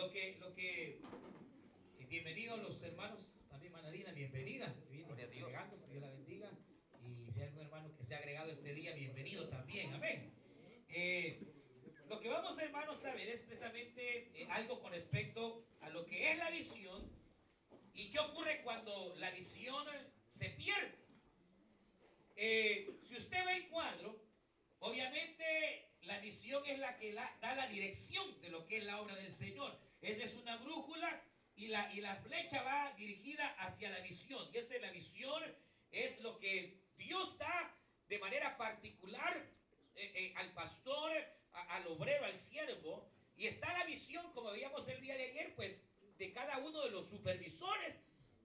lo que, lo que, bienvenidos los hermanos, también Manadina, bienvenida, que a Dios. Dios la bendiga. Y si hay algún hermano que se ha agregado este día, bienvenido también, amén. Eh, lo que vamos, hermanos, a ver es precisamente eh, algo con respecto a lo que es la visión y qué ocurre cuando la visión se pierde. Eh, si usted ve el cuadro, obviamente la visión es la que la- da la dirección de lo que es la obra del Señor. Esa es una brújula y la, y la flecha va dirigida hacia la visión. Y esta es la visión, es lo que Dios da de manera particular eh, eh, al pastor, al obrero, al siervo. Y está la visión, como veíamos el día de ayer, pues de cada uno de los supervisores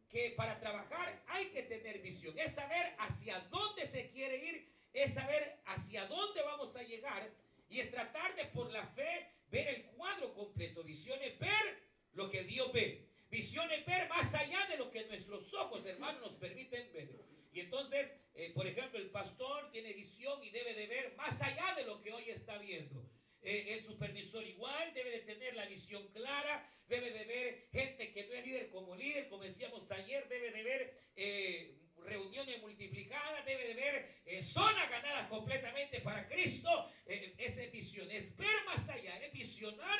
que para trabajar hay que tener visión, es saber hacia dónde se quiere ir, es saber hacia dónde vamos a llegar y es tratar de por la fe ver el cuadro completo. Visión es ver lo que Dios ve. Visión es ver más allá de lo que nuestros ojos, hermanos, nos permiten ver. Y entonces, eh, por ejemplo, el pastor tiene visión y debe de ver más allá de lo que hoy está viendo. Eh, el supervisor igual debe de tener la visión clara, debe de ver gente que no es líder como líder, como decíamos ayer, debe de ver eh, reuniones multiplicadas, debe de ver eh, zonas ganadas completamente para Cristo. Eh, esa es visión, es ver más allá, es visionar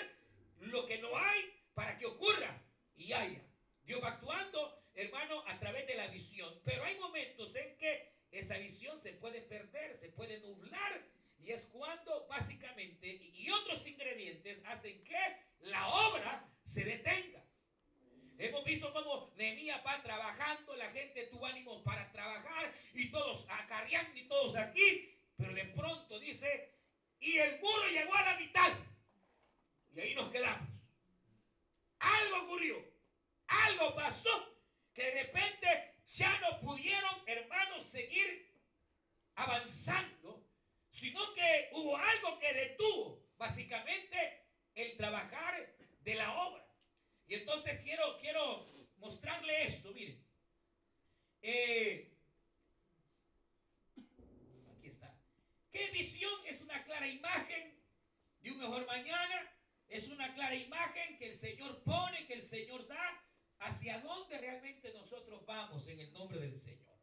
lo que no hay para que ocurra y haya. Dios va actuando, hermano, a través de la visión, pero hay momentos en que esa visión se puede perder, se puede nublar y es cuando básicamente y otros ingredientes hacen que la obra se detenga. Hemos visto cómo Nehemías va trabajando, la gente tuvo ánimo para trabajar y todos acarreando y todos aquí, pero de pronto dice, y el muro llegó a la mitad. Y ahí nos quedamos. Algo ocurrió, algo pasó, que de repente ya no pudieron, hermanos, seguir avanzando, sino que hubo algo que detuvo básicamente el trabajar de la obra. Y entonces quiero, quiero mostrarle esto, miren. Eh, aquí está. ¿Qué visión? Es una clara imagen de un mejor mañana. Es una clara imagen que el Señor pone, que el Señor da hacia dónde realmente nosotros vamos en el nombre del Señor.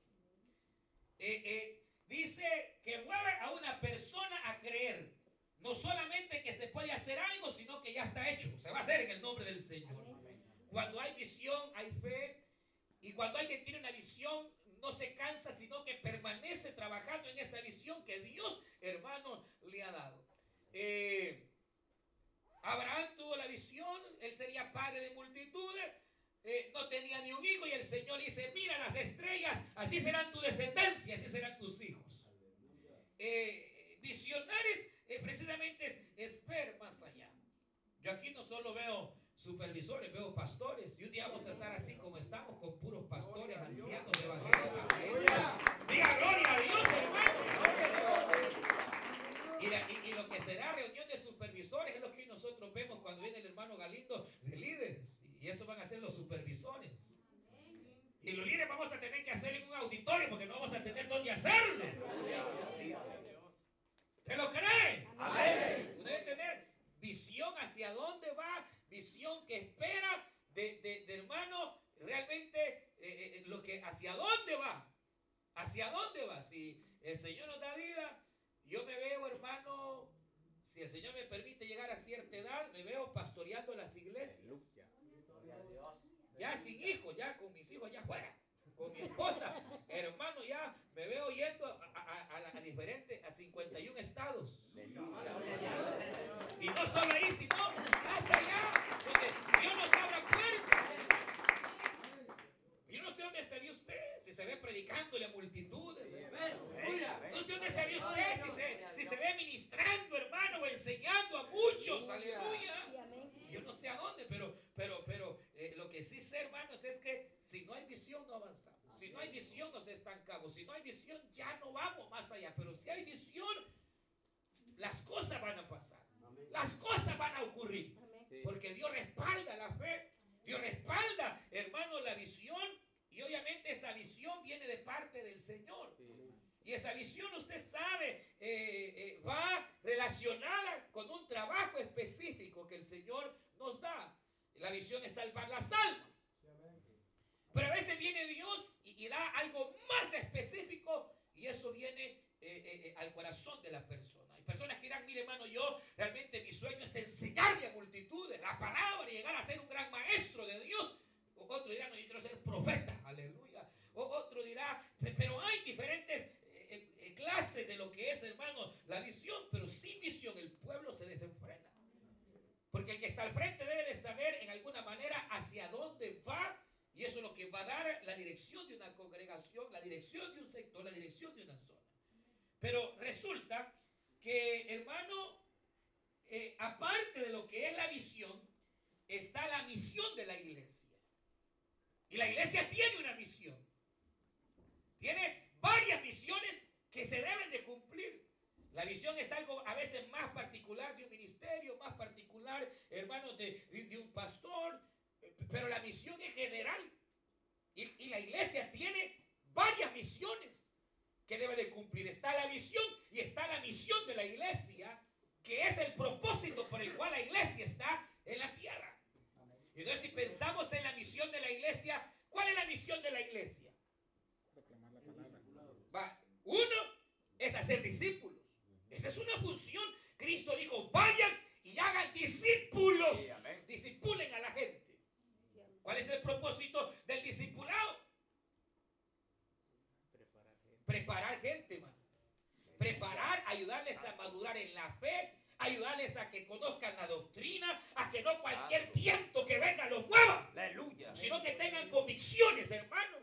Eh, eh, dice que mueve a una persona a creer. No solamente que se puede hacer algo, sino que ya está hecho. Se va a hacer en el nombre del Señor. Cuando hay visión, hay fe. Y cuando alguien tiene una visión, no se cansa, sino que permanece trabajando en esa visión que Dios, hermano, le ha dado. Eh, Abraham tuvo la visión, él sería padre de multitudes, eh, no tenía ni un hijo y el Señor le dice, mira las estrellas, así serán tu descendencia, así serán tus hijos. Eh, visionarios eh, precisamente es, es ver más allá. Yo aquí no solo veo supervisores, veo pastores y un día vamos a estar así como estamos con puros pastores, ancianos, evangelistas. Diga gloria a Dios, hermano. Y, la- y- y lo que será reunión de supervisores es lo que nosotros vemos cuando viene el hermano Galindo de líderes. Y eso van a ser los supervisores. Y los líderes vamos a tener que hacerlo en un auditorio porque no vamos a tener dónde hacerlo. ¿Te lo cree? Amén. Debe tener visión hacia dónde va, visión que espera de, de- de hermano realmente eh, eh, lo que hacia dónde va. ¿Hacia dónde va? Si el Señor nos da vida, yo me veo, hermano, si el Señor me permite llegar a cierta edad, me veo pastoreando las iglesias. Ya sin hijos, ya con mis hijos ya afuera. Con mi esposa, hermano, ya me veo yendo a, a- a la- a diferentes, a 51 estados. Y no solo ahí, sino más allá, donde Dios nos abra puertas. Yo no sé dónde se ve usted, si se ve predicándole a multitudes. hermano. No sé dónde se ve usted, si se, si se ve ministrando, hermano, o enseñando a muchos. Aleluya. Yo no sé a dónde, pero, pero, pero eh, lo que sí sé, hermanos, es que si no hay visión no avanzamos. Si no hay visión nos estancamos. Si no hay visión ya no vamos más allá. Pero si hay visión, las cosas van a pasar. Las cosas van a ocurrir. Porque Dios respalda la fe. Dios respalda, hermano, la visión. Y obviamente esa visión viene de parte del Señor. Y esa visión, usted sabe, eh, eh, va relacionada con un trabajo específico que el Señor nos da. La visión es salvar las almas. Pero a veces viene Dios y, da algo más específico y eso viene eh, al corazón de la persona. Hay personas que dirán, mire hermano, yo realmente mi sueño es enseñarle a multitudes la palabra y llegar a ser un gran maestro de Dios. O otro dirá, no, yo quiero ser profeta, aleluya. O otro dirá, pero hay diferentes clases de lo que es, hermano, la visión, pero sin visión el pueblo se desenfrena. Porque el que está al frente debe de saber en alguna manera hacia dónde va y eso es lo que va a dar la dirección de una congregación, la dirección de un sector, la dirección de una zona. Pero resulta que, hermano, eh, aparte de lo que es la visión, está la misión de la iglesia. Y la iglesia tiene una misión. Tiene varias misiones que se deben de cumplir. La visión es algo a veces más particular de un ministerio, más particular, hermano, de, de un pastor, pero la misión es general. Y, la iglesia tiene varias misiones que debe de cumplir. Está la visión y está la misión de la iglesia, que es el propósito por el cual la iglesia está en la tierra. Y entonces si pensamos en la misión de la iglesia, ¿cuál es la misión de la iglesia? Uno es hacer discípulos. Esa es una función. Cristo dijo, vayan y hagan discípulos. Discipulen a la gente. ¿Cuál es el propósito del discipulado? Preparar gente. hermano. Preparar, ayudarles a madurar en la fe, ayudarles a que conozcan la doctrina, a que no cualquier viento que venga los mueva. Aleluya. Sino que tengan convicciones, hermano.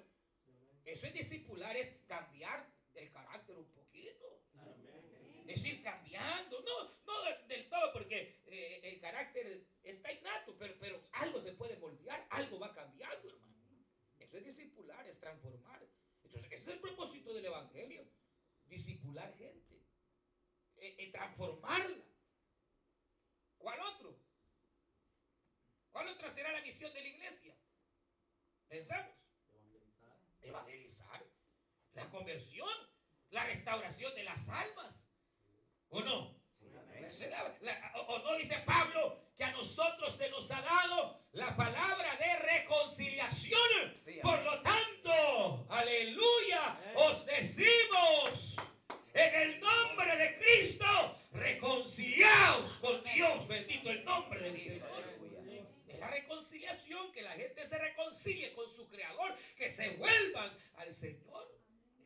Eso es discipular, es cambiar el carácter un poquito. Es ir cambiando, no, no del todo, porque eh, el carácter está innato, pero, pero algo se puede moldear, algo va cambiando, hermano. Eso es discipular, es transformar. Entonces, ese es el propósito del Evangelio. Discipular gente. Eh, eh, transformarla. ¿Cuál otro? ¿Cuál otra será la misión de la iglesia? Pensamos. Evangelizar. Evangelizar. La conversión. La restauración de las almas. ¿O no? O no dice Pablo que a nosotros se nos ha dado la palabra de reconciliación. Por lo tanto, aleluya, os decimos en el nombre de Cristo, reconciliaos con Dios. Bendito el nombre del Señor. Es la reconciliación, que la gente se reconcilie con su Creador, que se vuelvan al Señor.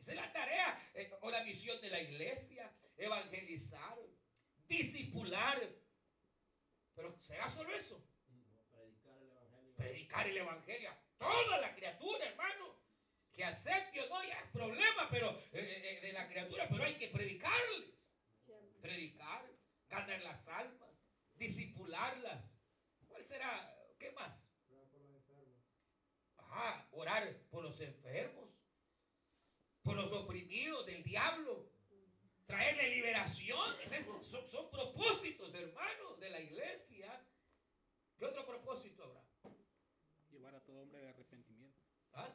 Esa es la tarea eh, o la misión de la iglesia, evangelizar, discipular. Pero ¿será solo eso? Predicar el evangelio. Predicar el evangelio a toda la criatura, hermano. Que acepte o no, ya es problema pero, eh, eh, de la criatura, pero hay que predicarles. Predicar, ganar las almas, discipularlas. ¿Cuál será? ¿Qué más? Orar por los enfermos. Ajá, orar por los enfermos, por los oprimidos del diablo traerle liberación. son, propósitos, hermanos, de la iglesia. ¿Qué otro propósito habrá? Llevar a todo hombre al arrepentimiento. ¿Ah?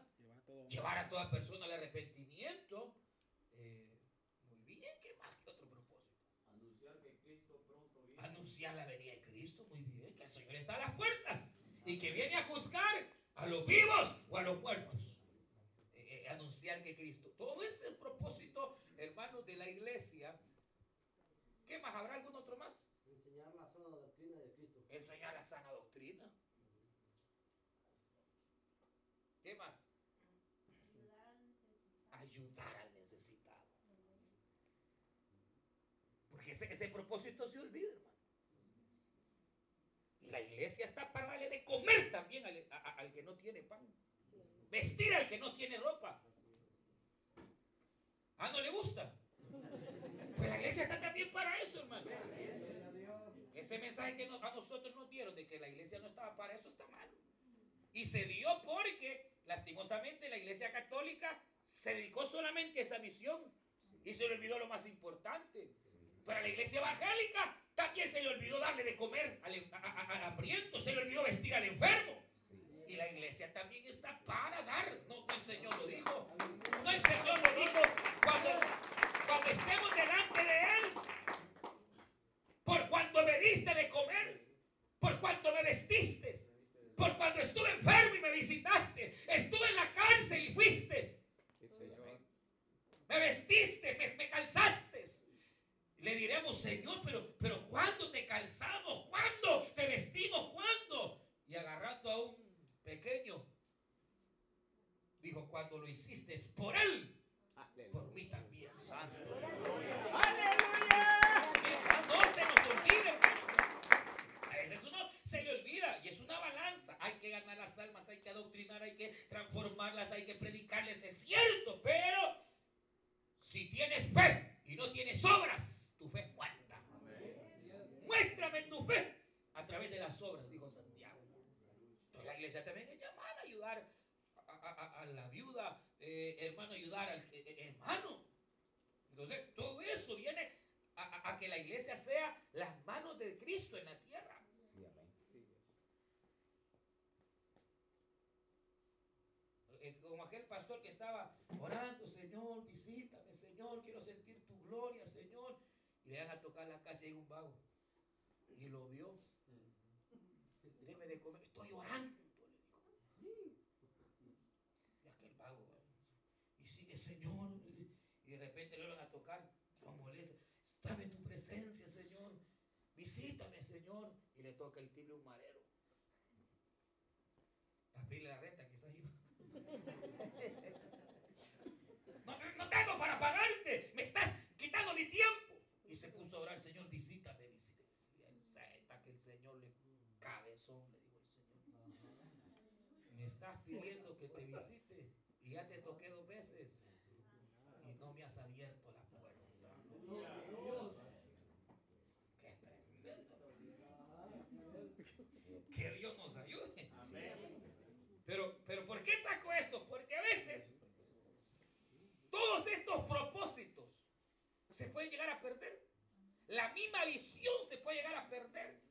Llevar, a toda persona al arrepentimiento. Eh, muy bien, ¿qué más? ¿Qué otro propósito? Anunciar que Cristo pronto viene. Anunciar la venida de Cristo, muy bien, que el Señor está a las puertas y que viene a juzgar a los vivos o a los muertos. Eh, eh, anunciar que Cristo. Todo ese es el propósito hermanos de la iglesia. ¿Qué más? ¿Habrá algún otro más? Enseñar la sana doctrina de Cristo. Enseñar la sana doctrina. ¿Qué más? Ayudar al necesitado. Porque ese, ese propósito se olvida, hermano. Y la iglesia está para darle de comer también al, al que no tiene pan. Vestir al que no tiene ropa. Ah, ¿no le gusta? Pues la iglesia está también para eso, hermano. Ese mensaje que a nosotros nos dieron de que la iglesia no estaba para eso está mal. Y se dio porque, lastimosamente, la iglesia católica se dedicó solamente a esa misión. Y se le olvidó lo más importante. Pero a la iglesia evangélica también se le olvidó darle de comer al hambriento, se le olvidó vestir al enfermo. Y la iglesia también está para dar. No, el Señor lo dijo. No, el Señor lo dijo cuando, cuando estemos delante de Él. Por cuanto me diste de comer. Por cuanto me vestiste. Por cuando estuve enfermo y me visitaste. Estuve en la cárcel y fuiste. Me vestiste, me, calzaste. Le diremos, Señor, pero, pero ¿cuándo te calzamos? ¿Cuándo te vestimos? ¿Cuándo? Y agarrando a un pequeño, dijo, cuando lo hiciste es por mí también. ¡Aleluya! No se nos olvide, A veces uno se le olvida y es una balanza. Hay que ganar las almas, hay que adoctrinar, hay que transformarlas, hay que predicarles. Es cierto, pero si tienes fe y no tienes obras, tu fe es muerta. Muéstrame tu fe a través de las obras, dijo Santiago. Entonces la iglesia también es llamada a ayudar a, la viuda, eh, hermano, ayudar al eh, eh, hermano. Entonces, todo eso viene a, que la iglesia sea las manos de Cristo en la tierra. Como aquel pastor que estaba orando, Señor, visítame, Señor, quiero sentir tu gloria, Señor. Y le deja tocar la casa y un vago. Y lo vio. Deme de comer, estoy orando. Señor. Y de repente le van a tocar, lo molesta. Dame tu presencia, Señor. Visítame, Señor. Y le toca el timbre un marero. A pedirle la renta, quizás iba. No, no, tengo para pagarte. Me estás quitando mi tiempo. Y se puso a orar, Señor, visítame, visítame. Y él sepa que el Señor le cabezón, le dijo el Señor. Me estás pidiendo que te visite y ya te toqué dos veces y no me has abierto la puerta. Qué tremendo. Que Dios nos ayude. Pero, pero ¿por qué saco esto? Porque a veces todos estos propósitos se pueden llegar a perder. La misma visión se puede llegar a perder.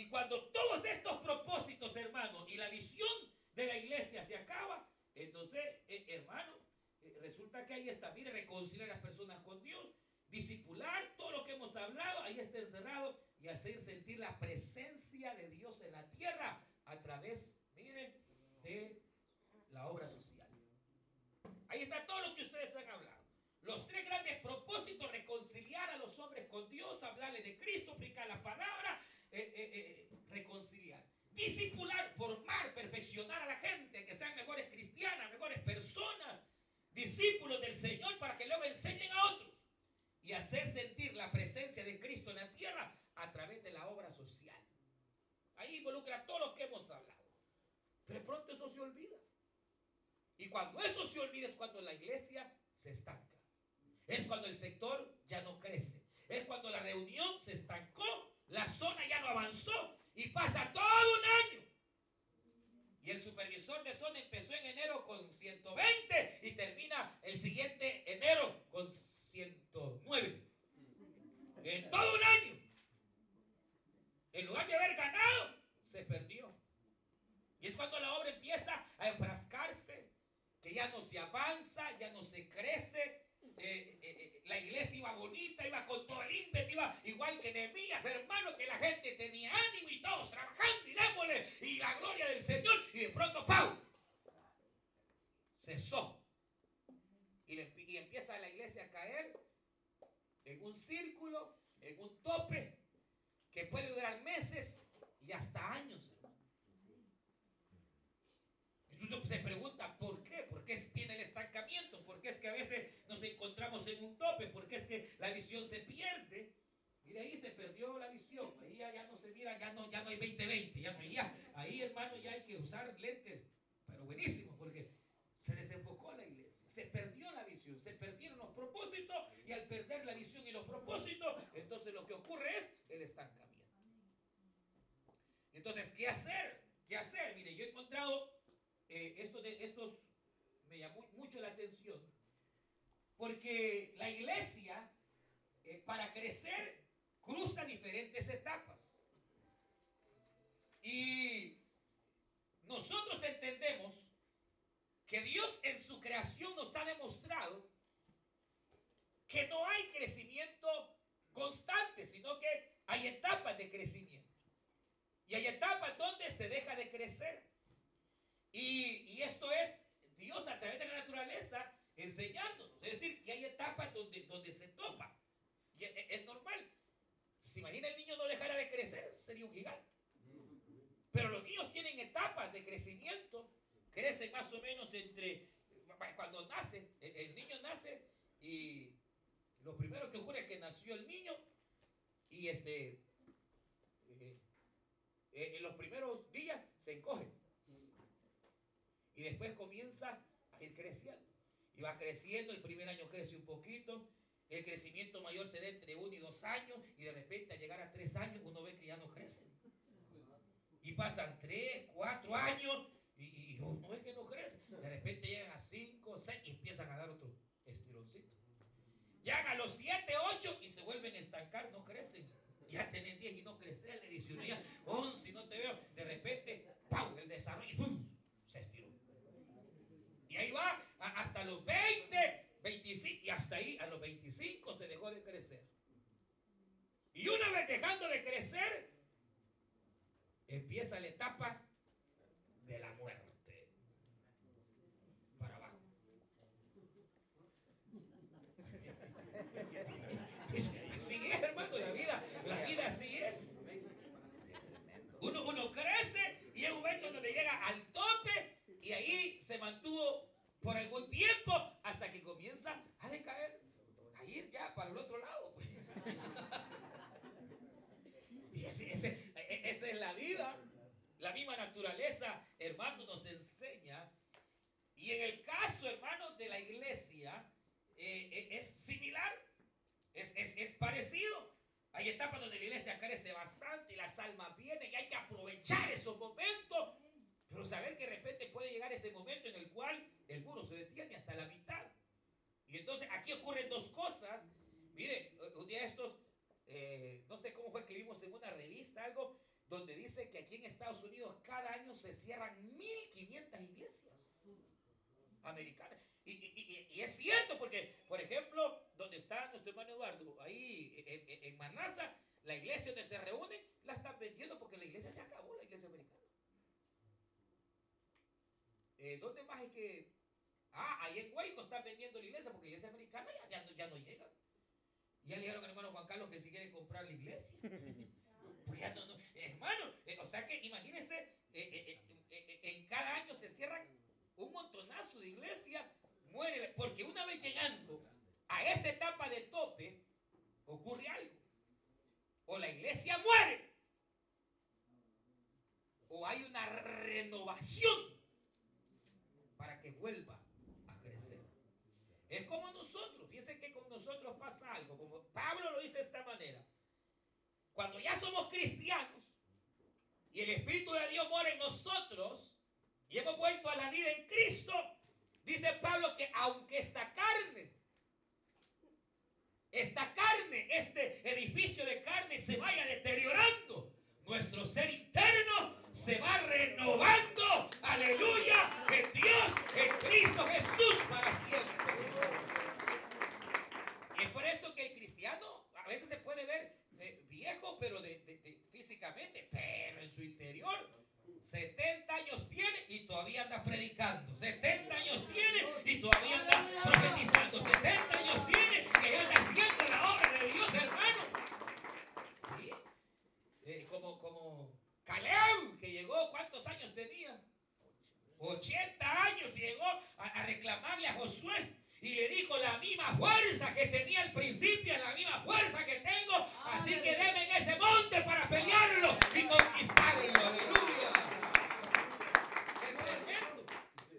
Y cuando todos estos propósitos, hermano, y la visión de la iglesia se acaba, entonces, eh, hermano, eh, resulta que ahí está, mire, reconciliar a las personas con Dios, disipular todo lo que hemos hablado, ahí está encerrado y hacer sentir la presencia de Dios en la tierra a través, mire, de la obra social. Ahí está todo lo que ustedes han hablado. Los tres grandes propósitos, reconciliar a los hombres con Dios, hablarle de Cristo, aplicar la palabra, eh, reconciliar. Discipular, formar, perfeccionar a la gente, que sean mejores cristianas, mejores personas, discípulos del Señor para que luego enseñen a otros y hacer sentir la presencia de Cristo en la tierra a través de la obra social. Ahí involucra todo lo que hemos hablado. Pero pronto eso se olvida. Y cuando eso se olvida es cuando la iglesia se estanca. Es cuando el sector ya no crece. Es cuando la reunión se estancó, la zona ya no avanzó y pasa todo un año y el supervisor de zona empezó en enero con 120 y termina el siguiente enero con 109. En todo un año. En lugar de haber ganado, se perdió. Y es cuando la obra empieza a enfrascarse, que ya no se avanza, ya no se crece, eh, eh, eh, la iglesia iba bonita, iba con todo el ímpetu, iba igual que Nehemías, hermano, que la gente tenía ánimo y todos trabajando y démosle, y la gloria del Señor, y de pronto, ¡pau! Cesó. Y, empieza la iglesia a caer en un círculo, en un tope, que puede durar meses y hasta años, se pregunta, ¿por qué? ¿Por qué viene el estancamiento? ¿Por qué es que a veces nos encontramos en un tope? ¿Por qué es que la visión se pierde? Mire, ahí se perdió la visión. Ahí ya, no se mira, ya no, ya no hay 20-20. Ya no hay, ya. Ahí, hermano, ya hay que usar lentes. Pero buenísimo, porque se desenfocó la iglesia. Se perdió la visión. Se perdieron los propósitos. Y al perder la visión y los propósitos, entonces lo que ocurre es el estancamiento. Entonces, ¿qué hacer? ¿Qué hacer? Mire, yo he encontrado eh, esto de, estos me llamó mucho la atención, porque la iglesia, eh, para crecer, cruza diferentes etapas. Y nosotros entendemos que Dios en su creación nos ha demostrado que no hay crecimiento constante, sino que hay etapas de crecimiento. Y hay etapas donde se deja de crecer. Y, y esto es Dios a través de la naturaleza enseñándonos. Es decir, que hay etapas donde, donde se topa. Y es, normal. Si imagina el niño no dejara de crecer, sería un gigante. Pero los niños tienen etapas de crecimiento. Crecen más o menos entre, cuando nace, el, el niño nace y lo primero que ocurre es que nació el niño y este, eh, eh, en los primeros días se encoge. Y después comienza a ir creciendo. Y va creciendo, el primer año crece un poquito, el crecimiento mayor se da entre uno y dos años y de repente al llegar a tres años uno ve que ya no crece. Y pasan tres, cuatro años y, y uno ve que no crece. De repente llegan a cinco, seis y empiezan a dar otro estironcito. Llegan a los siete, ocho y se vuelven a estancar, no crecen. Ya tienen 10 y no crecen, le 19, ya 11 y no te veo. De repente, ¡pum! El desarrollo ¡pum! Ahí va hasta los 20, 25 y hasta ahí a los 25 se dejó de crecer. Y una vez dejando de crecer, empieza la etapa de la muerte. Para abajo. Así es, hermano, la vida, la vida así es. Uno, uno crece y hay un momento donde llega al tope y ahí se mantuvo por algún tiempo hasta que comienza a decaer, a ir ya para el otro lado. Pues. Y ese- ese- e- esa es la vida. La misma naturaleza, hermano, nos enseña. Y en el caso, hermano, de la iglesia, eh, eh, es similar. Es, es, es parecido. Hay etapas donde la iglesia crece bastante y las almas vienen y hay que aprovechar esos momentos. Pero saber que de repente puede llegar ese momento en el cual se detiene hasta la mitad. Y entonces aquí ocurren dos cosas. Mire, un día estos, eh, no sé cómo fue que vimos en una revista algo donde dice que aquí en Estados Unidos cada año se cierran 1500 iglesias americanas. Y, es cierto, porque, por ejemplo, donde está nuestro hermano Eduardo, ahí en, en- en Manasa, la iglesia donde se reúnen, la están vendiendo porque la iglesia se acabó, la iglesia americana. Eh, ¿Dónde más es que.? Ah, ahí en Guayco están vendiendo la iglesia porque la iglesia americana ya, ya no, ya no llega. Ya le dijeron al hermano Juan Carlos que si quiere comprar la iglesia. Porque ya no, no- hermano, eh, o sea que imagínense, eh, eh, en cada año se cierran un montonazo de iglesias, muere, porque una vez llegando a esa etapa de tope, ocurre algo. O la iglesia muere, o hay una renovación para que vuelva. Es como nosotros, fíjense que con nosotros pasa algo, como Pablo lo dice de esta manera. Cuando ya somos cristianos y el Espíritu de Dios mora en nosotros y hemos vuelto a la vida en Cristo, dice Pablo que aunque esta carne, esta carne, este edificio de carne se vaya deteriorando, nuestro ser interno se va renovando, aleluya, en Dios, en Cristo Jesús para siempre. Y es por eso que el cristiano a veces se puede ver eh, viejo, pero de, físicamente, pero en su interior. 70 años tiene y todavía anda predicando. 70 años tiene y todavía anda profetizando. 70 años tiene y anda haciendo la obra de Dios, hermano. Sí. Eh, como, como Caleb, que llegó, ¿cuántos años tenía? 80 años y llegó a, a reclamarle a Josué. Y le dijo la misma fuerza que tenía al principio, la misma fuerza que tengo. Así que deme en ese monte para pelearlo y conquistarlo. Aleluya. Es tremendo.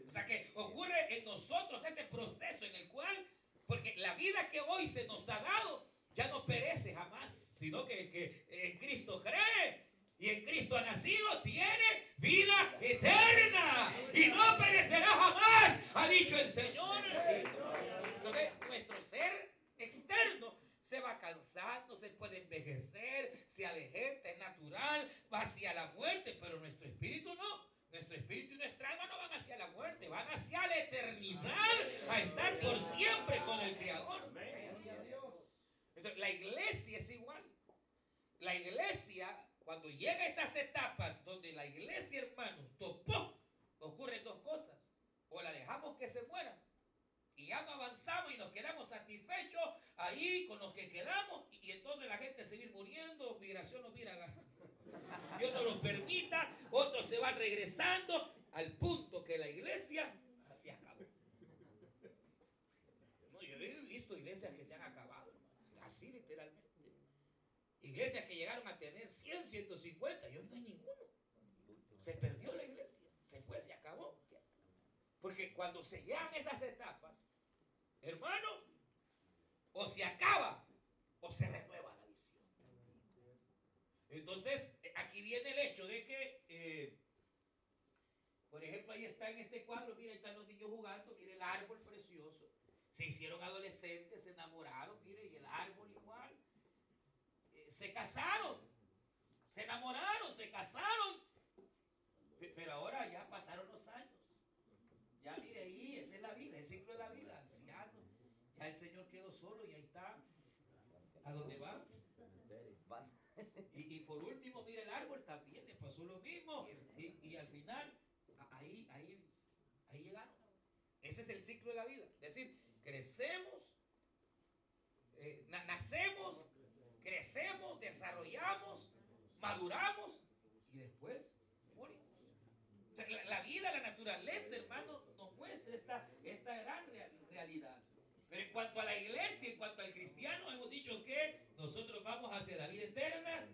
O sea que ocurre en nosotros ese proceso en el cual, porque la vida que hoy se nos ha dado ya no perece jamás, sino que el que en Cristo cree y en Cristo ha nacido tiene vida eterna y no perecerá jamás, ha dicho el Señor. Entonces, nuestro ser externo se va cansando, se puede envejecer, se avejenta, es natural, va hacia la muerte, pero nuestro espíritu no. Nuestro espíritu y nuestra alma no van hacia la muerte, van hacia la eternidad, a estar por siempre con el Creador. Entonces, la iglesia es igual. La iglesia, cuando llega a esas etapas donde la iglesia, hermanos, topó, ocurren dos se muera. Y ya no avanzamos y nos quedamos satisfechos ahí con los que quedamos. Y, entonces la gente se viene muriendo, migración nos viene agarrando. Dios no lo permita, otros se van regresando al punto que la iglesia se acabó. No, yo he visto iglesias que se han acabado, hermanos, así literalmente. Iglesias que llegaron a tener 100, 150 y hoy no hay ninguno. Se perdió la iglesia, se fue, se acabó. Porque cuando se llegan esas etapas, hermano, o se acaba o se renueva la visión. Entonces, aquí viene el hecho de que, eh, por ejemplo, ahí está en este cuadro, mira, están los niños jugando, mire el árbol precioso. Se hicieron adolescentes, se enamoraron, mire, y el árbol igual. Se casaron, se enamoraron, se casaron. Pe- Pero ahora ya pasaron los años. Ya mire ahí, esa es la vida, el ciclo de la vida, anciano. Ya el Señor quedó solo y ahí está. ¿A dónde va? Y, y por último, mire el árbol también le pasó lo mismo. Y, y al final, ahí, ahí, ahí llegaron. Ese es el ciclo de la vida. Es decir, crecemos, eh, na- nacemos, crecemos, desarrollamos, maduramos y después morimos. La, la vida, la naturaleza, hermano, nos muestra esta, esta gran real- realidad. Pero en cuanto a la iglesia, en cuanto al cristiano, hemos dicho que nosotros vamos hacia la vida eterna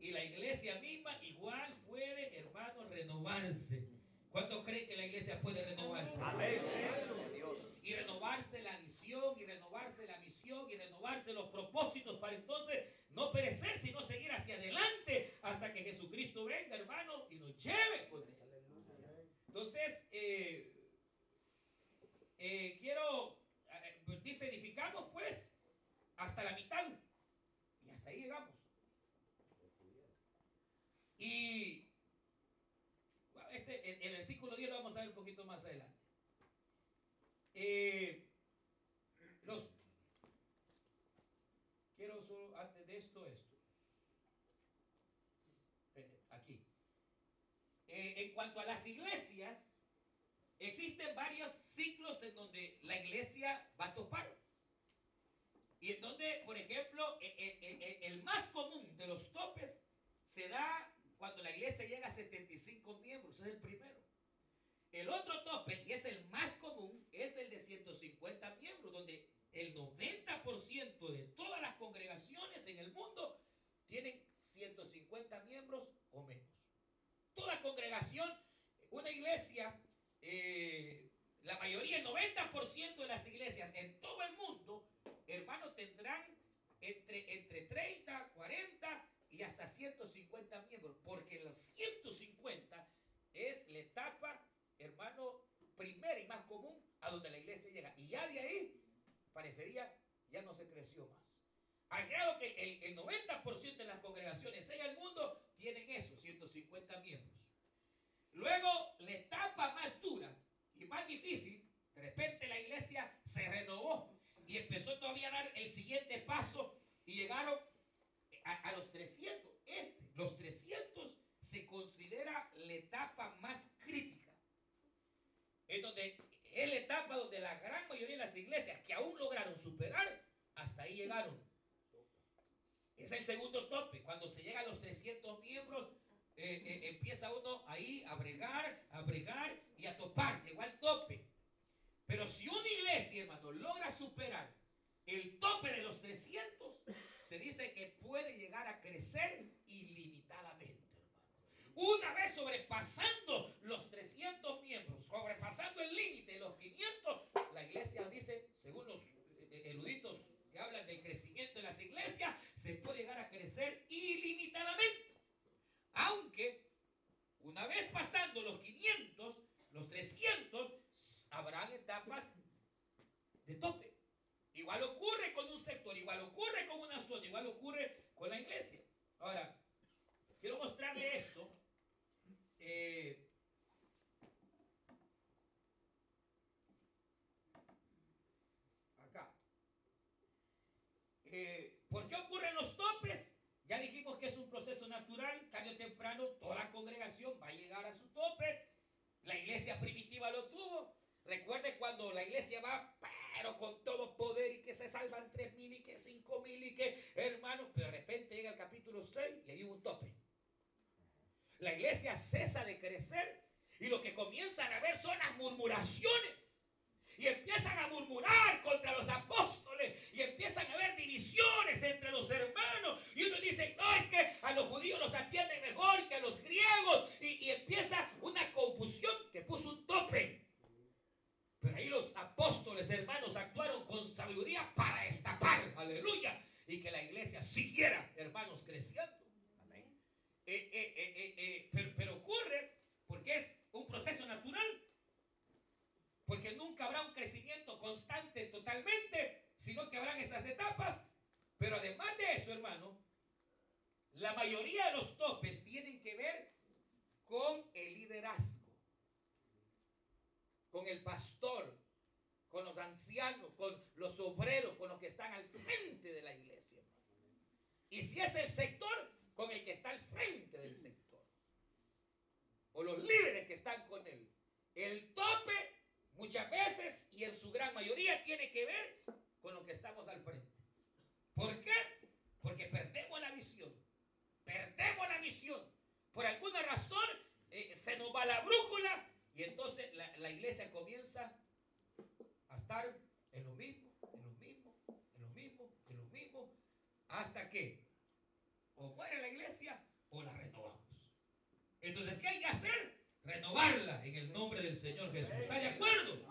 y la iglesia misma igual puede, hermano, renovarse. ¿Cuántos creen que la iglesia puede renovarse? Y renovarse la visión, y renovarse la misión, y renovarse los propósitos para entonces no perecer, sino seguir hacia adelante hasta que Jesucristo venga, hermano, y nos lleve con él. Entonces, eh, eh, quiero, eh, dice, edificamos pues hasta la mitad. Y hasta ahí llegamos. Y este, en el versículo 10 lo vamos a ver un poquito más adelante. Eh, los, quiero solo antes de esto, esto. Aquí. Eh, en cuanto a las iglesias, existen varios ciclos en donde la iglesia va a topar. Y en donde, por ejemplo, e- e- e- el más común de los topes se da cuando la iglesia llega a 75 miembros, es el primero. El otro tope, y es el más común, es el de 150 miembros, donde el 90% de todas las congregaciones en el mundo tienen 150 miembros o menos. Toda congregación, una iglesia, eh, la mayoría, el 90% de las iglesias en todo el mundo, hermano, tendrán entre, entre 30, 40 y hasta 150 miembros, porque los 150 es la etapa, hermano, primera y más común a donde la iglesia llega. Y ya de ahí parecería ya no se creció más. Al grado que el, el 90% de las congregaciones en el mundo tienen eso, 150 miembros. Luego, la etapa más dura y más difícil, de repente la iglesia se renovó y empezó todavía a dar el siguiente paso y llegaron a, los 300. Este, los 300 se considera la etapa más crítica. Es es la etapa donde la gran mayoría de las iglesias que aún lograron superar, hasta ahí llegaron. Es el segundo tope. Cuando se llega a los 300 miembros, eh, eh, empieza uno ahí a bregar, a bregar y a topar. Llegó al tope. Pero si una iglesia, hermano, logra superar el tope de los 300, se dice que puede llegar a crecer ilimitadamente. Una vez sobrepasando los 300 miembros, sobrepasando el límite de los 500, la iglesia dice, según los eh, eruditos que hablan del crecimiento de las iglesias, se puede llegar a crecer ilimitadamente. Aunque una vez pasando los 500, los 300, habrán etapas de tope. Igual ocurre con un sector, igual ocurre con una zona, igual ocurre con la iglesia. Ahora, quiero mostrarle esto. Eh, acá. Eh, ¿Por qué ocurren los topes? Ya dijimos que es un proceso natural, tarde o temprano toda la congregación va a llegar a su tope. La iglesia primitiva lo tuvo. Recuerde cuando la iglesia va, pero con todo se salvan tres mil y que cinco mil y que, hermano, pero de repente llega el capítulo 6 y hay un tope. La iglesia cesa de crecer y lo que comienzan a ver son las murmuraciones. Y empiezan a murmurar contra los apóstoles. Y empiezan a haber divisiones entre los hermanos. Y uno dice, no, es que a los judíos los atienden mejor que a los griegos. Y, y empieza una confusión que puso un tope. Apóstoles, hermanos, actuaron con sabiduría para destapar. Aleluya. Y que la iglesia siguiera, hermanos, creciendo. Eh, eh, eh, pero, pero ocurre porque es un proceso natural. Porque nunca habrá un crecimiento constante totalmente, sino que habrán esas etapas. Pero además de eso, hermano, la mayoría de los topes tienen que ver con el liderazgo, con el pastor, con los ancianos, con los obreros, con los que están al frente de la iglesia. Y si es el sector, con el que está al frente del sector. O los líderes que están con él. El tope muchas veces y en su gran mayoría tiene que ver con lo que estamos al frente. ¿Por qué? Porque perdemos la visión. Perdemos la visión. Por alguna razón eh, se nos va la brújula y entonces la, la iglesia comienza a estar en lo mismo, en lo mismo, en lo mismo, en lo mismo, hasta que o muere la iglesia o la renovamos. Entonces, ¿qué hay que hacer? Renovarla en el nombre del Señor Jesús. ¿Está de acuerdo?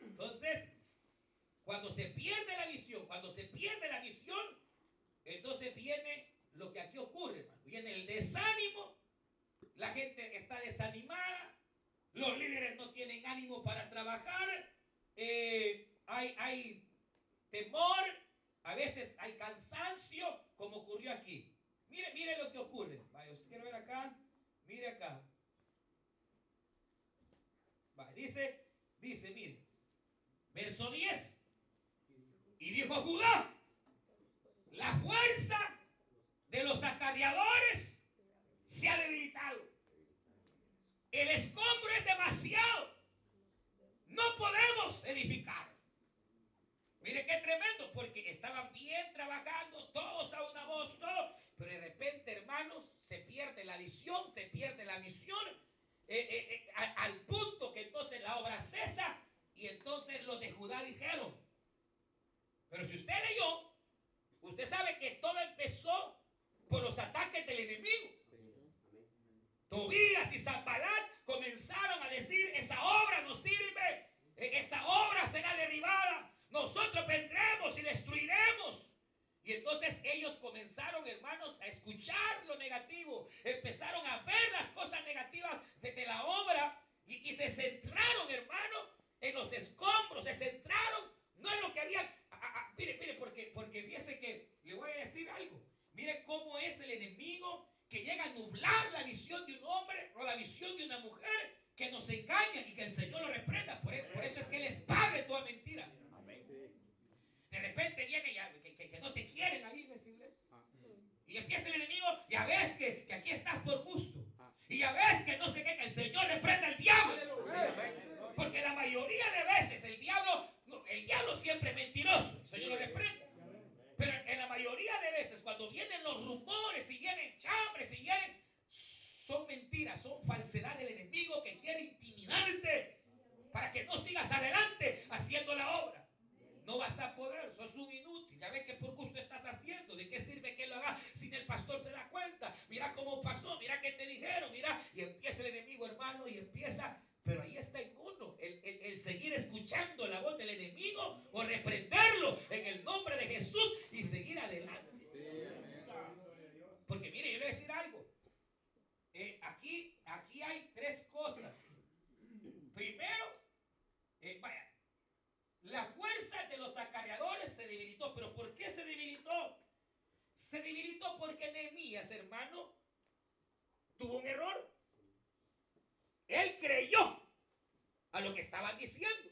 Entonces, cuando se pierde la visión, cuando se pierde la visión, entonces viene lo que aquí ocurre. Viene el desánimo, la gente está desanimada, los líderes no tienen ánimo para trabajar, eh, hay, temor, a veces hay cansancio, como ocurrió aquí. Mire, mire lo que ocurre. Vaya, os quiero ver acá. Mire acá. Dice, dice, mire. Verso 10. Y dijo Judá, la fuerza de los acarreadores se ha debilitado. El escombro es demasiado. No podemos edificar. Mire qué tremendo, porque estaban bien trabajando, todos a una voz, todo, pero de repente, hermanos, se pierde la visión, se pierde la misión, eh, eh, eh, al punto que entonces la obra cesa, y entonces los de Judá dijeron, pero si usted leyó, usted sabe que todo empezó por los ataques del enemigo. Tobías y Zambalat comenzaron a decir, esa obra no sirve, e- esa obra será derribada, nosotros vendremos y destruiremos. Y entonces ellos comenzaron, hermanos, a escuchar lo negativo, empezaron a ver las cosas negativas de, la obra y, se centraron, hermano, en los escombros, se centraron, no en lo que había. mire, mire, porque, porque fíjese que le voy a decir algo. Mire cómo es el enemigo que llega a nublar la visión de un hombre o la visión de una mujer que nos engaña y que el Señor lo reprenda. Por, e- por eso es que Él es padre de toda mentira. De repente viene ya, que, que- que no te quieren ahí en esa iglesia. Y empieza el enemigo, ya ves que, que aquí estás por gusto. Y ya ves que no sé qué, que el Señor le prenda al diablo. Porque la mayoría de veces el diablo, el diablo siempre es mentiroso. El Señor lo reprende. Pero en la mayoría de veces, cuando vienen los rumores y vienen chambres y vienen, son mentiras, son falsedad del enemigo que quiere intimidarte para que no sigas adelante haciendo la obra. No vas a poder, sos un inútil. Ya ves que por gusto estás haciendo. ¿De qué sirve que lo haga si el pastor se da cuenta? Mira cómo pasó, mira qué te dijeron, mira. Y empieza el enemigo, hermano, y empieza. Pero ahí está en uno, el, el- el seguir escuchando la voz del enemigo o reprenderlo en el nombre de Jesús y seguir adelante. Porque mire, yo le voy a decir algo. Eh, aquí, aquí hay tres cosas. Primero, eh, la fuerza de los acarreadores se debilitó. ¿Pero por qué se debilitó? Se debilitó porque Nehemías, hermano, tuvo un error. Él creyó a lo que estaban diciendo.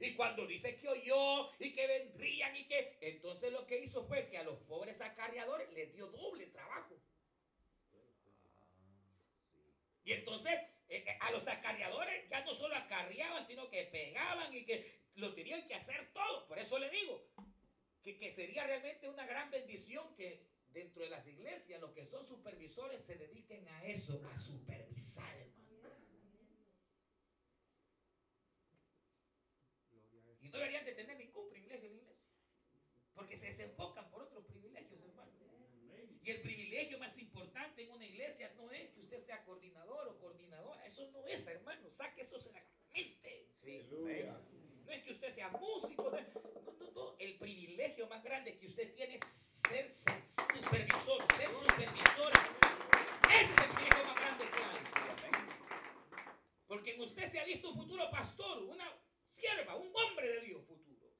Y cuando dice que oyó y que vendrían y que... Entonces lo que hizo fue que a los pobres acarreadores les dio doble trabajo. Y entonces, eh, eh, a los acarreadores ya no solo acarreaban, sino que pegaban y que lo tenían que hacer todo. Por eso le digo que, que sería realmente una gran bendición que dentro de las iglesias los que son supervisores se dediquen a eso, a supervisar, hermano. Y no deberían de tener ningún privilegio en la iglesia. Porque se desenfocan por otros privilegios, hermano. Y el privilegio más importante en una iglesia no es que usted sea coordinador o coordinadora. Eso no es, hermano. Saque eso de la mente. No es que usted sea músico. No, no, no, no. El privilegio más grande que usted tiene es ser, ser supervisor, ser supervisor. Ese es el privilegio más grande que hay. Porque en usted se ha visto un futuro pastor, una un hombre de Dios futuro.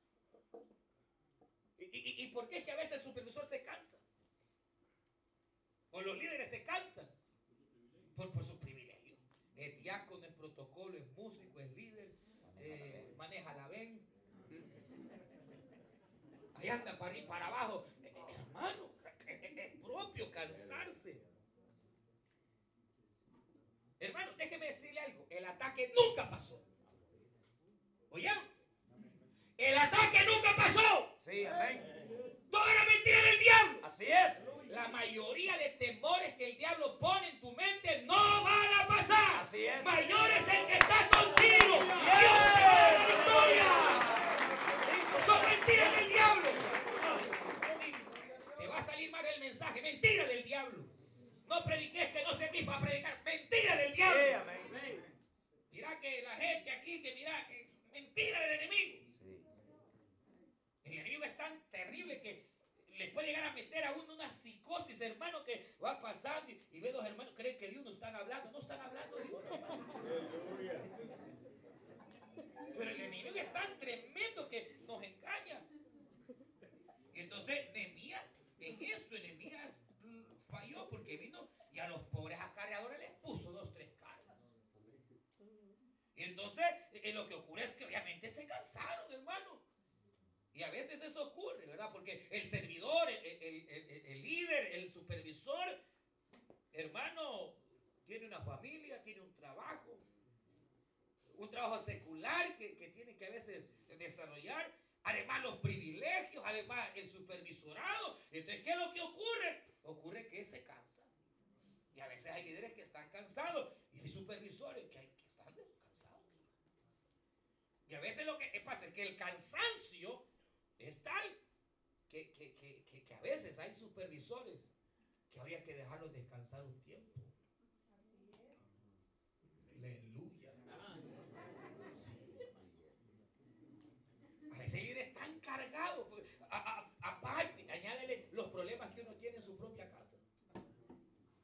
¿Y, y, y por qué es que a veces el supervisor se cansa? O los líderes se cansan por, por su privilegio. Es diácono, es protocolo, es músico, es líder, eh, maneja la ven. Ahí anda para arriba, para abajo. Hermano, es propio cansarse. Hermano, déjeme decirle algo. El ataque nunca pasó. ¿Oyeron? El ataque nunca pasó. Sí, amén. Todo era mentira del diablo. Así es. La mayoría de temores que el diablo pone en tu mente no van a pasar. Así es. Mayor es el que está contigo. Dios te va a dar la victoria. Son mentiras del diablo. Te va a salir mal el mensaje. Mentira del diablo. No prediques que no servís para predicar. Mentira del Sí, diablo. amén. Mira que la gente aquí que mira que mentira del enemigo. Sí. El enemigo es tan terrible que le puede llegar a meter a uno una psicosis, hermano, que va pasando y, y ve dos hermanos, creen que de uno están hablando. No están hablando de uno. Pero el enemigo es tan tremendo que nos engaña. Y entonces, Nehemías, en esto, Nehemías mm, falló porque vino y a los pobres acarreadores les puso dos, tres cargas. Y entonces, eh, lo que ocurre es que obviamente se cansaron, hermano. Y a veces eso ocurre, ¿verdad? Porque el servidor, el, el- el- líder, el supervisor, hermano, tiene una familia, tiene un trabajo, un trabajo secular que, que tiene que a veces desarrollar, además los privilegios, además el supervisorado. Entonces, ¿qué es lo que ocurre? Ocurre que se cansa. Y a veces hay líderes que están cansados y hay supervisores que, hay. Y a veces lo que pasa es que el cansancio es tal que, que- que- que- a veces hay supervisores que habría que dejarlos descansar un tiempo. Aleluya. A veces el líder es tan cargado. porque a- Aparte, añádele los problemas que uno tiene en su propia casa.